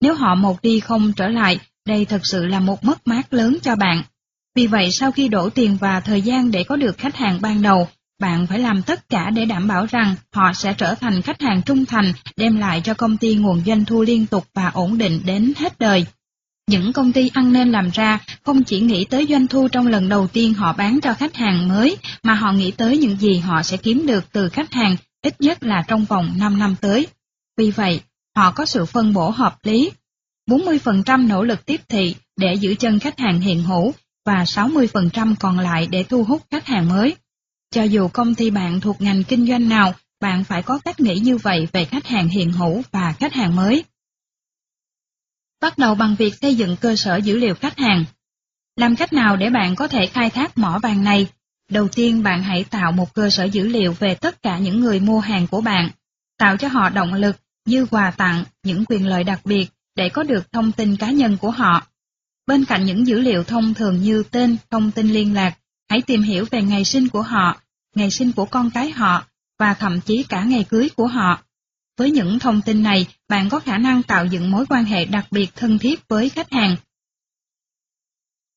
Nếu họ một đi không trở lại, đây thật sự là một mất mát lớn cho bạn. Vì vậy sau khi đổ tiền và thời gian để có được khách hàng ban đầu, bạn phải làm tất cả để đảm bảo rằng họ sẽ trở thành khách hàng trung thành, đem lại cho công ty nguồn doanh thu liên tục và ổn định đến hết đời. Những công ty ăn nên làm ra không chỉ nghĩ tới doanh thu trong lần đầu tiên họ bán cho khách hàng mới, mà họ nghĩ tới những gì họ sẽ kiếm được từ khách hàng ít nhất là trong vòng 5 năm tới. Vì vậy, họ có sự phân bổ hợp lý. 40% nỗ lực tiếp thị để giữ chân khách hàng hiện hữu và 60% còn lại để thu hút khách hàng mới. Cho dù công ty bạn thuộc ngành kinh doanh nào, bạn phải có cách nghĩ như vậy về khách hàng hiện hữu và khách hàng mới. Bắt đầu bằng việc xây dựng cơ sở dữ liệu khách hàng. Làm cách nào để bạn có thể khai thác mỏ vàng này? Đầu tiên bạn hãy tạo một cơ sở dữ liệu về tất cả những người mua hàng của bạn, tạo cho họ động lực như quà tặng, những quyền lợi đặc biệt để có được thông tin cá nhân của họ. Bên cạnh những dữ liệu thông thường như tên, thông tin liên lạc, hãy tìm hiểu về ngày sinh của họ, ngày sinh của con cái họ và thậm chí cả ngày cưới của họ. Với những thông tin này, bạn có khả năng tạo dựng mối quan hệ đặc biệt thân thiết với khách hàng.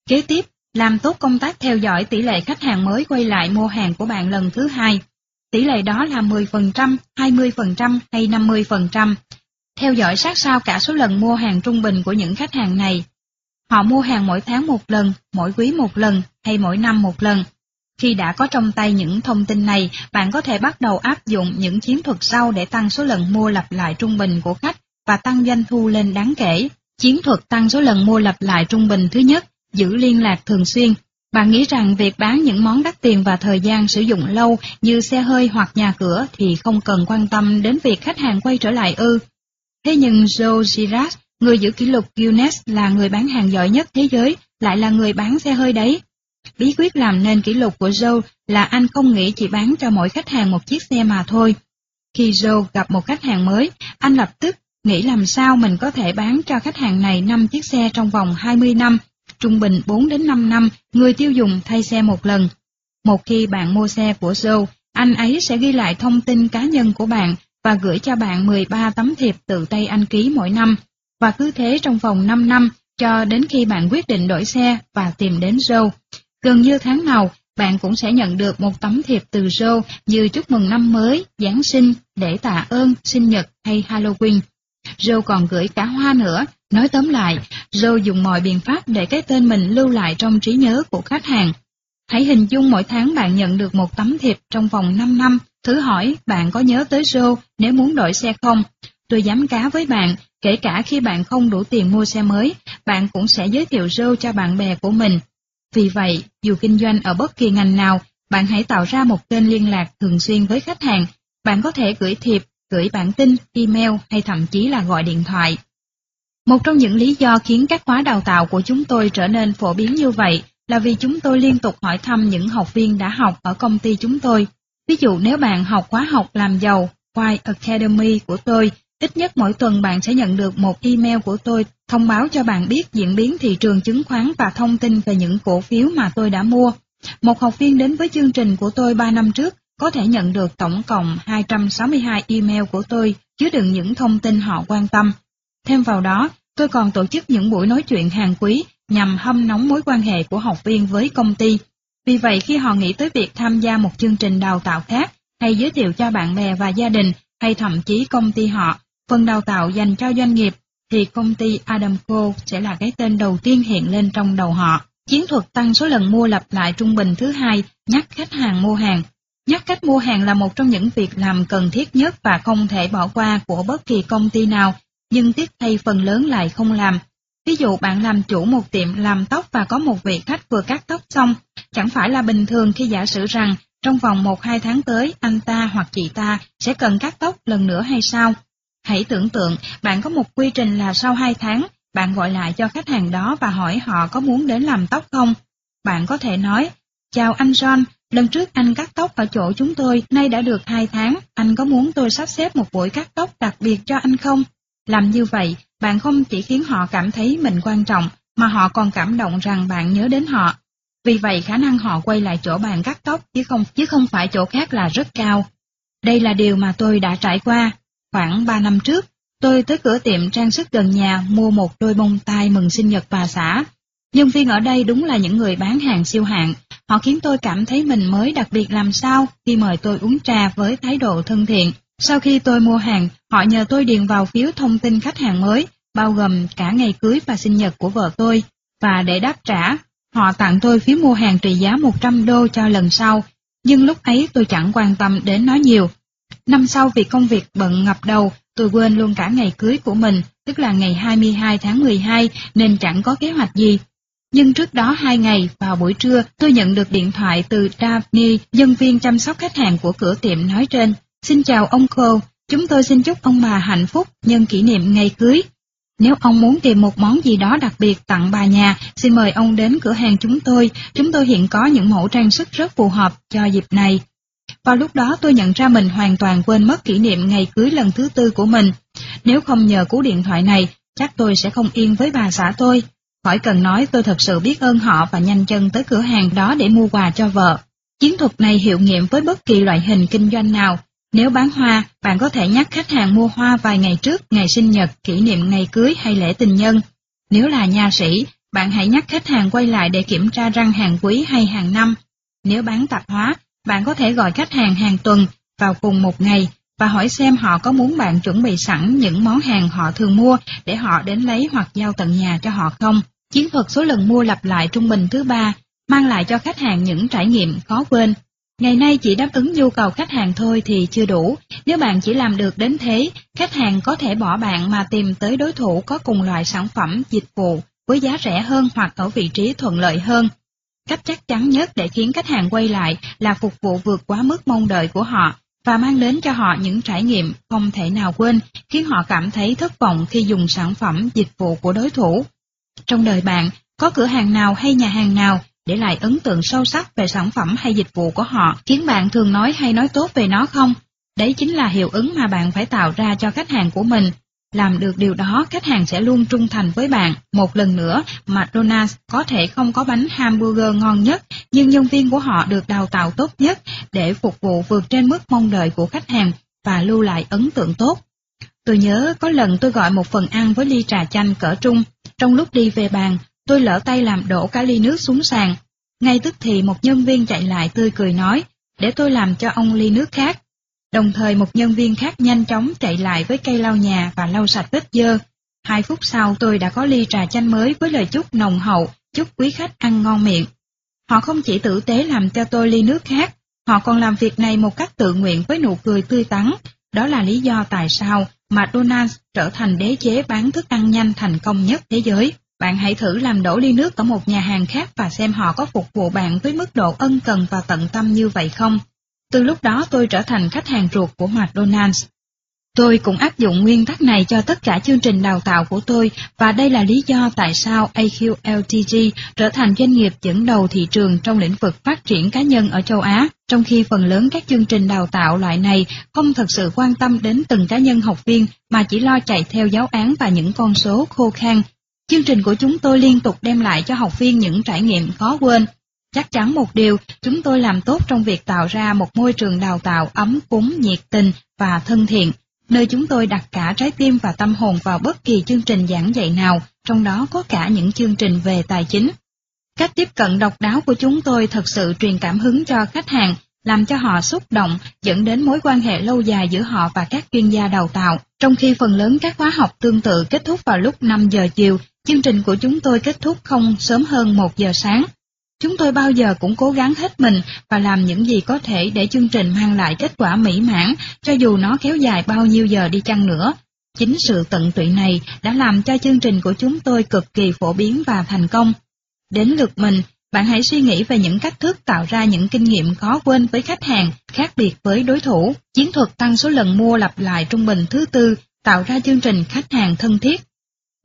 Kế tiếp, làm tốt công tác theo dõi tỷ lệ khách hàng mới quay lại mua hàng của bạn lần thứ hai. Tỷ lệ đó là 10%, 20% hay 50%. Theo dõi sát sao cả số lần mua hàng trung bình của những khách hàng này. Họ mua hàng mỗi tháng một lần, mỗi quý một lần hay mỗi năm một lần. Khi đã có trong tay những thông tin này, bạn có thể bắt đầu áp dụng những chiến thuật sau để tăng số lần mua lặp lại trung bình của khách và tăng doanh thu lên đáng kể. Chiến thuật tăng số lần mua lặp lại trung bình thứ nhất, giữ liên lạc thường xuyên. Bạn nghĩ rằng việc bán những món đắt tiền và thời gian sử dụng lâu như xe hơi hoặc nhà cửa thì không cần quan tâm đến việc khách hàng quay trở lại ư. Thế nhưng Joe Girard, người giữ kỷ lục Guinness là người bán hàng giỏi nhất thế giới, lại là người bán xe hơi đấy. Bí quyết làm nên kỷ lục của Joe là anh không nghĩ chỉ bán cho mỗi khách hàng một chiếc xe mà thôi. Khi Joe gặp một khách hàng mới, anh lập tức nghĩ làm sao mình có thể bán cho khách hàng này 5 chiếc xe trong vòng 20 năm, trung bình 4 đến 5 năm, người tiêu dùng thay xe một lần. Một khi bạn mua xe của Joe, anh ấy sẽ ghi lại thông tin cá nhân của bạn và gửi cho bạn 13 tấm thiệp tự tay anh ký mỗi năm. Và cứ thế trong vòng 5 năm, cho đến khi bạn quyết định đổi xe và tìm đến Joe. Gần như tháng nào, bạn cũng sẽ nhận được một tấm thiệp từ Joe như chúc mừng năm mới, Giáng sinh, để tạ ơn, sinh nhật hay Halloween. Joe còn gửi cả hoa nữa. Nói tóm lại, Joe dùng mọi biện pháp để cái tên mình lưu lại trong trí nhớ của khách hàng. Hãy hình dung mỗi tháng bạn nhận được một tấm thiệp trong vòng 5 năm. Thử hỏi bạn có nhớ tới Joe nếu muốn đổi xe không? Tôi dám cá với bạn, kể cả khi bạn không đủ tiền mua xe mới, bạn cũng sẽ giới thiệu Joe cho bạn bè của mình. Vì vậy, dù kinh doanh ở bất kỳ ngành nào, bạn hãy tạo ra một kênh liên lạc thường xuyên với khách hàng. Bạn có thể gửi thiệp, gửi bản tin, email hay thậm chí là gọi điện thoại. Một trong những lý do khiến các khóa đào tạo của chúng tôi trở nên phổ biến như vậy là vì chúng tôi liên tục hỏi thăm những học viên đã học ở công ty chúng tôi. Ví dụ nếu bạn học khóa học làm giàu, Y Academy của tôi Ít nhất mỗi tuần bạn sẽ nhận được một email của tôi thông báo cho bạn biết diễn biến thị trường chứng khoán và thông tin về những cổ phiếu mà tôi đã mua. Một học viên đến với chương trình của tôi 3 năm trước có thể nhận được tổng cộng 262 email của tôi chứa đựng những thông tin họ quan tâm. Thêm vào đó, tôi còn tổ chức những buổi nói chuyện hàng quý nhằm hâm nóng mối quan hệ của học viên với công ty. Vì vậy khi họ nghĩ tới việc tham gia một chương trình đào tạo khác hay giới thiệu cho bạn bè và gia đình hay thậm chí công ty họ, Phần đào tạo dành cho doanh nghiệp thì công ty Adamco sẽ là cái tên đầu tiên hiện lên trong đầu họ. Chiến thuật tăng số lần mua lặp lại trung bình thứ hai, nhắc khách hàng mua hàng. Nhắc khách mua hàng là một trong những việc làm cần thiết nhất và không thể bỏ qua của bất kỳ công ty nào, nhưng tiếc thay phần lớn lại không làm. Ví dụ bạn làm chủ một tiệm làm tóc và có một vị khách vừa cắt tóc xong, chẳng phải là bình thường khi giả sử rằng trong vòng 1-2 tháng tới anh ta hoặc chị ta sẽ cần cắt tóc lần nữa hay sao? Hãy tưởng tượng bạn có một quy trình là sau 2 tháng, bạn gọi lại cho khách hàng đó và hỏi họ có muốn đến làm tóc không. Bạn có thể nói, chào anh John, lần trước anh cắt tóc ở chỗ chúng tôi, nay đã được 2 tháng, anh có muốn tôi sắp xếp một buổi cắt tóc đặc biệt cho anh không? Làm như vậy, bạn không chỉ khiến họ cảm thấy mình quan trọng, mà họ còn cảm động rằng bạn nhớ đến họ. Vì vậy khả năng họ quay lại chỗ bạn cắt tóc chứ không chứ không phải chỗ khác là rất cao. Đây là điều mà tôi đã trải qua. Khoảng 3 năm trước, tôi tới cửa tiệm trang sức gần nhà mua một đôi bông tai mừng sinh nhật bà xã. Nhân viên ở đây đúng là những người bán hàng siêu hạng. Họ khiến tôi cảm thấy mình mới đặc biệt làm sao khi mời tôi uống trà với thái độ thân thiện. Sau khi tôi mua hàng, họ nhờ tôi điền vào phiếu thông tin khách hàng mới, bao gồm cả ngày cưới và sinh nhật của vợ tôi. Và để đáp trả, họ tặng tôi phiếu mua hàng trị giá 100 đô cho lần sau. Nhưng lúc ấy tôi chẳng quan tâm đến nó nhiều. Năm sau vì công việc bận ngập đầu, tôi quên luôn cả ngày cưới của mình, tức là ngày 22 tháng 12, nên chẳng có kế hoạch gì. Nhưng trước đó hai ngày, vào buổi trưa, tôi nhận được điện thoại từ Daphne, nhân viên chăm sóc khách hàng của cửa tiệm nói trên. Xin chào ông Cole, chúng tôi xin chúc ông bà hạnh phúc nhân kỷ niệm ngày cưới. Nếu ông muốn tìm một món gì đó đặc biệt tặng bà nhà, xin mời ông đến cửa hàng chúng tôi. Chúng tôi hiện có những mẫu trang sức rất phù hợp cho dịp này. Vào lúc đó tôi nhận ra mình hoàn toàn quên mất kỷ niệm ngày cưới lần thứ tư của mình. Nếu không nhờ cú điện thoại này, chắc tôi sẽ không yên với bà xã tôi. Khỏi cần nói tôi thật sự biết ơn họ và nhanh chân tới cửa hàng đó để mua quà cho vợ. Chiến thuật này hiệu nghiệm với bất kỳ loại hình kinh doanh nào. Nếu bán hoa, bạn có thể nhắc khách hàng mua hoa vài ngày trước ngày sinh nhật, kỷ niệm ngày cưới hay lễ tình nhân. Nếu là nha sĩ, bạn hãy nhắc khách hàng quay lại để kiểm tra răng hàng quý hay hàng năm. Nếu bán tạp hóa, bạn có thể gọi khách hàng hàng tuần vào cùng một ngày và hỏi xem họ có muốn bạn chuẩn bị sẵn những món hàng họ thường mua để họ đến lấy hoặc giao tận nhà cho họ không. Chiến thuật số lần mua lặp lại trung bình thứ ba mang lại cho khách hàng những trải nghiệm khó quên. Ngày nay chỉ đáp ứng nhu cầu khách hàng thôi thì chưa đủ, nếu bạn chỉ làm được đến thế, khách hàng có thể bỏ bạn mà tìm tới đối thủ có cùng loại sản phẩm, dịch vụ với giá rẻ hơn hoặc ở vị trí thuận lợi hơn. Cách chắc chắn nhất để khiến khách hàng quay lại là phục vụ vượt quá mức mong đợi của họ và mang đến cho họ những trải nghiệm không thể nào quên, khiến họ cảm thấy thất vọng khi dùng sản phẩm, dịch vụ của đối thủ. Trong đời bạn, có cửa hàng nào hay nhà hàng nào để lại ấn tượng sâu sắc về sản phẩm hay dịch vụ của họ khiến bạn thường nói hay nói tốt về nó không? Đấy chính là hiệu ứng mà bạn phải tạo ra cho khách hàng của mình. Làm được điều đó, khách hàng sẽ luôn trung thành với bạn. Một lần nữa, McDonald's có thể không có bánh hamburger ngon nhất, nhưng nhân viên của họ được đào tạo tốt nhất để phục vụ vượt trên mức mong đợi của khách hàng và lưu lại ấn tượng tốt. Tôi nhớ có lần tôi gọi một phần ăn với ly trà chanh cỡ trung. Trong lúc đi về bàn, tôi lỡ tay làm đổ cả ly nước xuống sàn. Ngay tức thì một nhân viên chạy lại tươi cười nói, để tôi làm cho ông ly nước khác. Đồng thời một nhân viên khác nhanh chóng chạy lại với cây lau nhà và lau sạch vết dơ. Hai phút sau tôi đã có ly trà chanh mới với lời chúc nồng hậu, chúc quý khách ăn ngon miệng. Họ không chỉ tử tế làm cho tôi ly nước khác, họ còn làm việc này một cách tự nguyện với nụ cười tươi tắn. Đó là lý do tại sao McDonald's trở thành đế chế bán thức ăn nhanh thành công nhất thế giới. Bạn hãy thử làm đổ ly nước ở một nhà hàng khác và xem họ có phục vụ bạn với mức độ ân cần và tận tâm như vậy không. Từ lúc đó tôi trở thành khách hàng ruột của McDonald's. Tôi cũng áp dụng nguyên tắc này cho tất cả chương trình đào tạo của tôi và đây là lý do tại sao AQLTG trở thành doanh nghiệp dẫn đầu thị trường trong lĩnh vực phát triển cá nhân ở châu Á, trong khi phần lớn các chương trình đào tạo loại này không thật sự quan tâm đến từng cá nhân học viên mà chỉ lo chạy theo giáo án và những con số khô khan. Chương trình của chúng tôi liên tục đem lại cho học viên những trải nghiệm khó quên Chắc chắn một điều, chúng tôi làm tốt trong việc tạo ra một môi trường đào tạo ấm cúng, nhiệt tình và thân thiện, nơi chúng tôi đặt cả trái tim và tâm hồn vào bất kỳ chương trình giảng dạy nào, trong đó có cả những chương trình về tài chính. Cách tiếp cận độc đáo của chúng tôi thật sự truyền cảm hứng cho khách hàng, làm cho họ xúc động, dẫn đến mối quan hệ lâu dài giữa họ và các chuyên gia đào tạo. Trong khi phần lớn các khóa học tương tự kết thúc vào lúc 5 giờ chiều, chương trình của chúng tôi kết thúc không sớm hơn 1 giờ sáng. Chúng tôi bao giờ cũng cố gắng hết mình và làm những gì có thể để chương trình mang lại kết quả mỹ mãn, cho dù nó kéo dài bao nhiêu giờ đi chăng nữa. Chính sự tận tụy này đã làm cho chương trình của chúng tôi cực kỳ phổ biến và thành công. Đến lượt mình, bạn hãy suy nghĩ về những cách thức tạo ra những kinh nghiệm khó quên với khách hàng, khác biệt với đối thủ. Chiến thuật tăng số lần mua lặp lại trung bình thứ tư, tạo ra chương trình khách hàng thân thiết.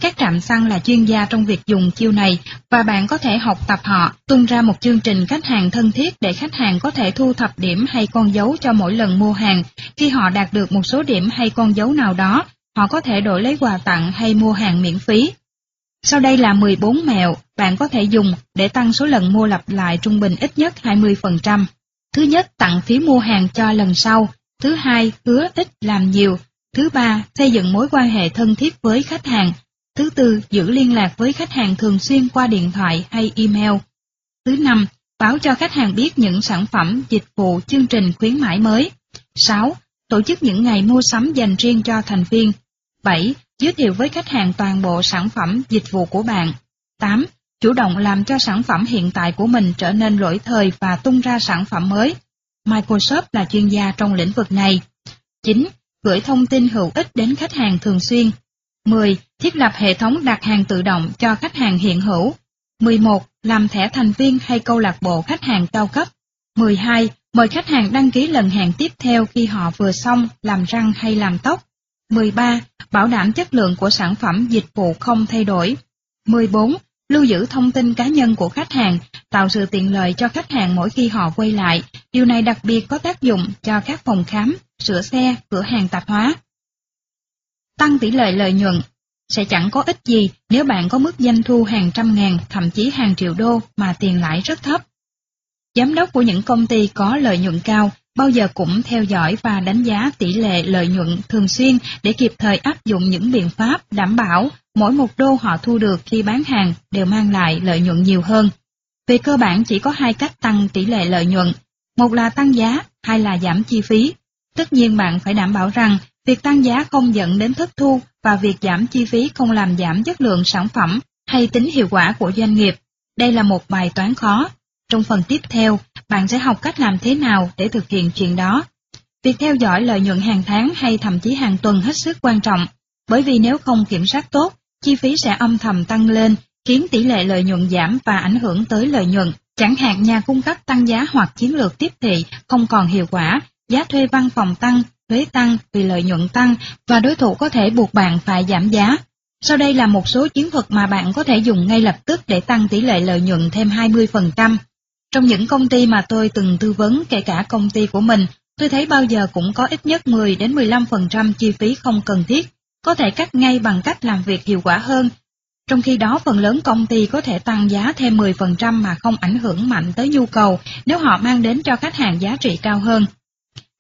Các trạm xăng là chuyên gia trong việc dùng chiêu này và bạn có thể học tập họ, tung ra một chương trình khách hàng thân thiết để khách hàng có thể thu thập điểm hay con dấu cho mỗi lần mua hàng. Khi họ đạt được một số điểm hay con dấu nào đó, họ có thể đổi lấy quà tặng hay mua hàng miễn phí. Sau đây là 14 mẹo bạn có thể dùng để tăng số lần mua lặp lại trung bình ít nhất 20%. Thứ nhất, tặng phí mua hàng cho lần sau. Thứ hai, hứa ít làm nhiều. Thứ ba, xây dựng mối quan hệ thân thiết với khách hàng. Thứ tư, giữ liên lạc với khách hàng thường xuyên qua điện thoại hay email. Thứ năm, báo cho khách hàng biết những sản phẩm, dịch vụ, chương trình khuyến mãi mới. 6. Tổ chức những ngày mua sắm dành riêng cho thành viên. 7. Giới thiệu với khách hàng toàn bộ sản phẩm, dịch vụ của bạn. 8. Chủ động làm cho sản phẩm hiện tại của mình trở nên lỗi thời và tung ra sản phẩm mới. Microsoft là chuyên gia trong lĩnh vực này. 9. Gửi thông tin hữu ích đến khách hàng thường xuyên. 10. Thiết lập hệ thống đặt hàng tự động cho khách hàng hiện hữu. 11. Làm thẻ thành viên hay câu lạc bộ khách hàng cao cấp. 12. Mời khách hàng đăng ký lần hẹn tiếp theo khi họ vừa xong làm răng hay làm tóc. 13. Bảo đảm chất lượng của sản phẩm dịch vụ không thay đổi. 14. Lưu giữ thông tin cá nhân của khách hàng, tạo sự tiện lợi cho khách hàng mỗi khi họ quay lại. Điều này đặc biệt có tác dụng cho các phòng khám, sửa xe, cửa hàng tạp hóa. Tăng tỷ lệ lợi nhuận Sẽ chẳng có ích gì nếu bạn có mức doanh thu hàng trăm ngàn, thậm chí hàng triệu đô mà tiền lãi rất thấp. Giám đốc của những công ty có lợi nhuận cao bao giờ cũng theo dõi và đánh giá tỷ lệ lợi nhuận thường xuyên để kịp thời áp dụng những biện pháp đảm bảo mỗi một đô họ thu được khi bán hàng đều mang lại lợi nhuận nhiều hơn. Về cơ bản chỉ có hai cách tăng tỷ lệ lợi nhuận, một là tăng giá, hai là giảm chi phí. Tất nhiên bạn phải đảm bảo rằng việc tăng giá không dẫn đến thất thu và việc giảm chi phí không làm giảm chất lượng sản phẩm hay tính hiệu quả của doanh nghiệp. Đây là một bài toán khó. Trong phần tiếp theo, bạn sẽ học cách làm thế nào để thực hiện chuyện đó. Việc theo dõi lợi nhuận hàng tháng hay thậm chí hàng tuần hết sức quan trọng, bởi vì nếu không kiểm soát tốt, chi phí sẽ âm thầm tăng lên, khiến tỷ lệ lợi nhuận giảm và ảnh hưởng tới lợi nhuận. Chẳng hạn nhà cung cấp tăng giá hoặc chiến lược tiếp thị không còn hiệu quả, giá thuê văn phòng tăng, thuế tăng vì lợi nhuận tăng và đối thủ có thể buộc bạn phải giảm giá. Sau đây là một số chiến thuật mà bạn có thể dùng ngay lập tức để tăng tỷ lệ lợi nhuận thêm 20%. Trong những công ty mà tôi từng tư vấn kể cả công ty của mình, tôi thấy bao giờ cũng có ít nhất 10 đến 15% chi phí không cần thiết, có thể cắt ngay bằng cách làm việc hiệu quả hơn. Trong khi đó phần lớn công ty có thể tăng giá thêm 10% mà không ảnh hưởng mạnh tới nhu cầu nếu họ mang đến cho khách hàng giá trị cao hơn.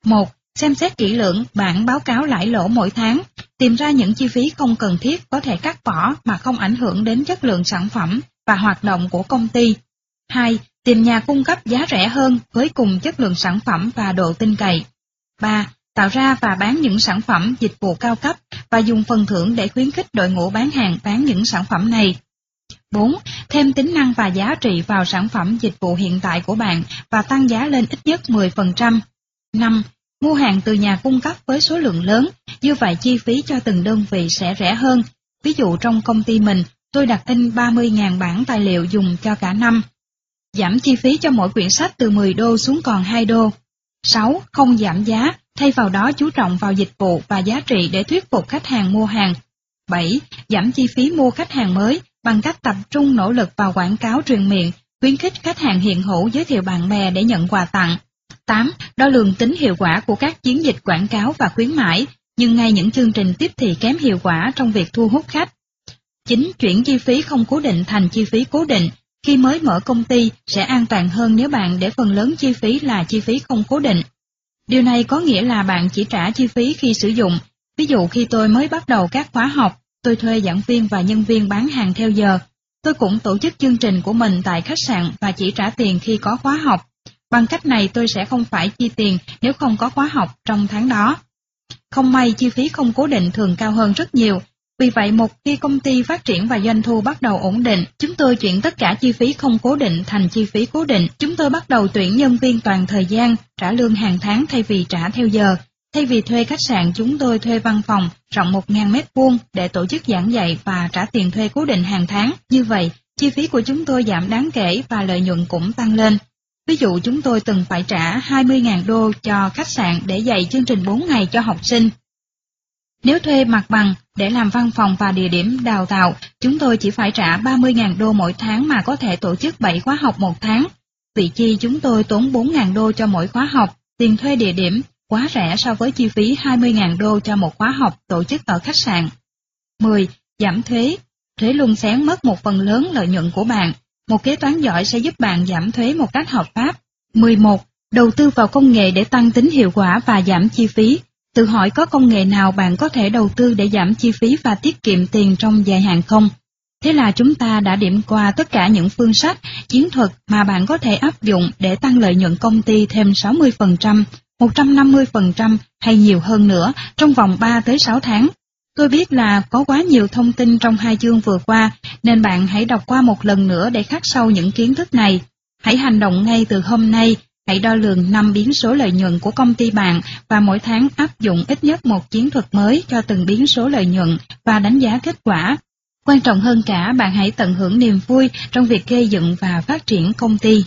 1. Xem xét kỹ lưỡng bản báo cáo lãi lỗ mỗi tháng, tìm ra những chi phí không cần thiết có thể cắt bỏ mà không ảnh hưởng đến chất lượng sản phẩm và hoạt động của công ty. 2 tìm nhà cung cấp giá rẻ hơn với cùng chất lượng sản phẩm và độ tin cậy. 3. Tạo ra và bán những sản phẩm dịch vụ cao cấp và dùng phần thưởng để khuyến khích đội ngũ bán hàng bán những sản phẩm này. 4. Thêm tính năng và giá trị vào sản phẩm dịch vụ hiện tại của bạn và tăng giá lên ít nhất 10%. 5. Mua hàng từ nhà cung cấp với số lượng lớn, như vậy chi phí cho từng đơn vị sẽ rẻ hơn. Ví dụ trong công ty mình, tôi đặt in 30.000 bản tài liệu dùng cho cả năm, giảm chi phí cho mỗi quyển sách từ 10 đô xuống còn 2 đô. 6. Không giảm giá, thay vào đó chú trọng vào dịch vụ và giá trị để thuyết phục khách hàng mua hàng. 7. Giảm chi phí mua khách hàng mới bằng cách tập trung nỗ lực vào quảng cáo truyền miệng, khuyến khích khách hàng hiện hữu giới thiệu bạn bè để nhận quà tặng. 8. Đo lường tính hiệu quả của các chiến dịch quảng cáo và khuyến mãi, nhưng ngay những chương trình tiếp thị kém hiệu quả trong việc thu hút khách. 9. Chuyển chi phí không cố định thành chi phí cố định, khi mới mở công ty sẽ an toàn hơn nếu bạn để phần lớn chi phí là chi phí không cố định. Điều này có nghĩa là bạn chỉ trả chi phí khi sử dụng. Ví dụ khi tôi mới bắt đầu các khóa học, tôi thuê giảng viên và nhân viên bán hàng theo giờ. Tôi cũng tổ chức chương trình của mình tại khách sạn và chỉ trả tiền khi có khóa học. Bằng cách này tôi sẽ không phải chi tiền nếu không có khóa học trong tháng đó. Không may chi phí không cố định thường cao hơn rất nhiều, vì vậy một khi công ty phát triển và doanh thu bắt đầu ổn định, chúng tôi chuyển tất cả chi phí không cố định thành chi phí cố định. Chúng tôi bắt đầu tuyển nhân viên toàn thời gian, trả lương hàng tháng thay vì trả theo giờ. Thay vì thuê khách sạn chúng tôi thuê văn phòng rộng 1.000 mét vuông để tổ chức giảng dạy và trả tiền thuê cố định hàng tháng. Như vậy, chi phí của chúng tôi giảm đáng kể và lợi nhuận cũng tăng lên. Ví dụ chúng tôi từng phải trả 20.000 đô cho khách sạn để dạy chương trình 4 ngày cho học sinh. Nếu thuê mặt bằng để làm văn phòng và địa điểm đào tạo, chúng tôi chỉ phải trả 30.000 đô mỗi tháng mà có thể tổ chức 7 khóa học một tháng. Vị chi chúng tôi tốn 4.000 đô cho mỗi khóa học, tiền thuê địa điểm quá rẻ so với chi phí 20.000 đô cho một khóa học tổ chức ở khách sạn. 10. Giảm thuế. Thuế luôn xén mất một phần lớn lợi nhuận của bạn. Một kế toán giỏi sẽ giúp bạn giảm thuế một cách hợp pháp. 11. Đầu tư vào công nghệ để tăng tính hiệu quả và giảm chi phí. Tự hỏi có công nghệ nào bạn có thể đầu tư để giảm chi phí và tiết kiệm tiền trong dài hạn không? Thế là chúng ta đã điểm qua tất cả những phương sách, chiến thuật mà bạn có thể áp dụng để tăng lợi nhuận công ty thêm 60%, 150% hay nhiều hơn nữa trong vòng 3 tới 6 tháng. Tôi biết là có quá nhiều thông tin trong hai chương vừa qua, nên bạn hãy đọc qua một lần nữa để khắc sâu những kiến thức này. Hãy hành động ngay từ hôm nay, hãy đo lường năm biến số lợi nhuận của công ty bạn và mỗi tháng áp dụng ít nhất một chiến thuật mới cho từng biến số lợi nhuận và đánh giá kết quả. Quan trọng hơn cả, bạn hãy tận hưởng niềm vui trong việc gây dựng và phát triển công ty.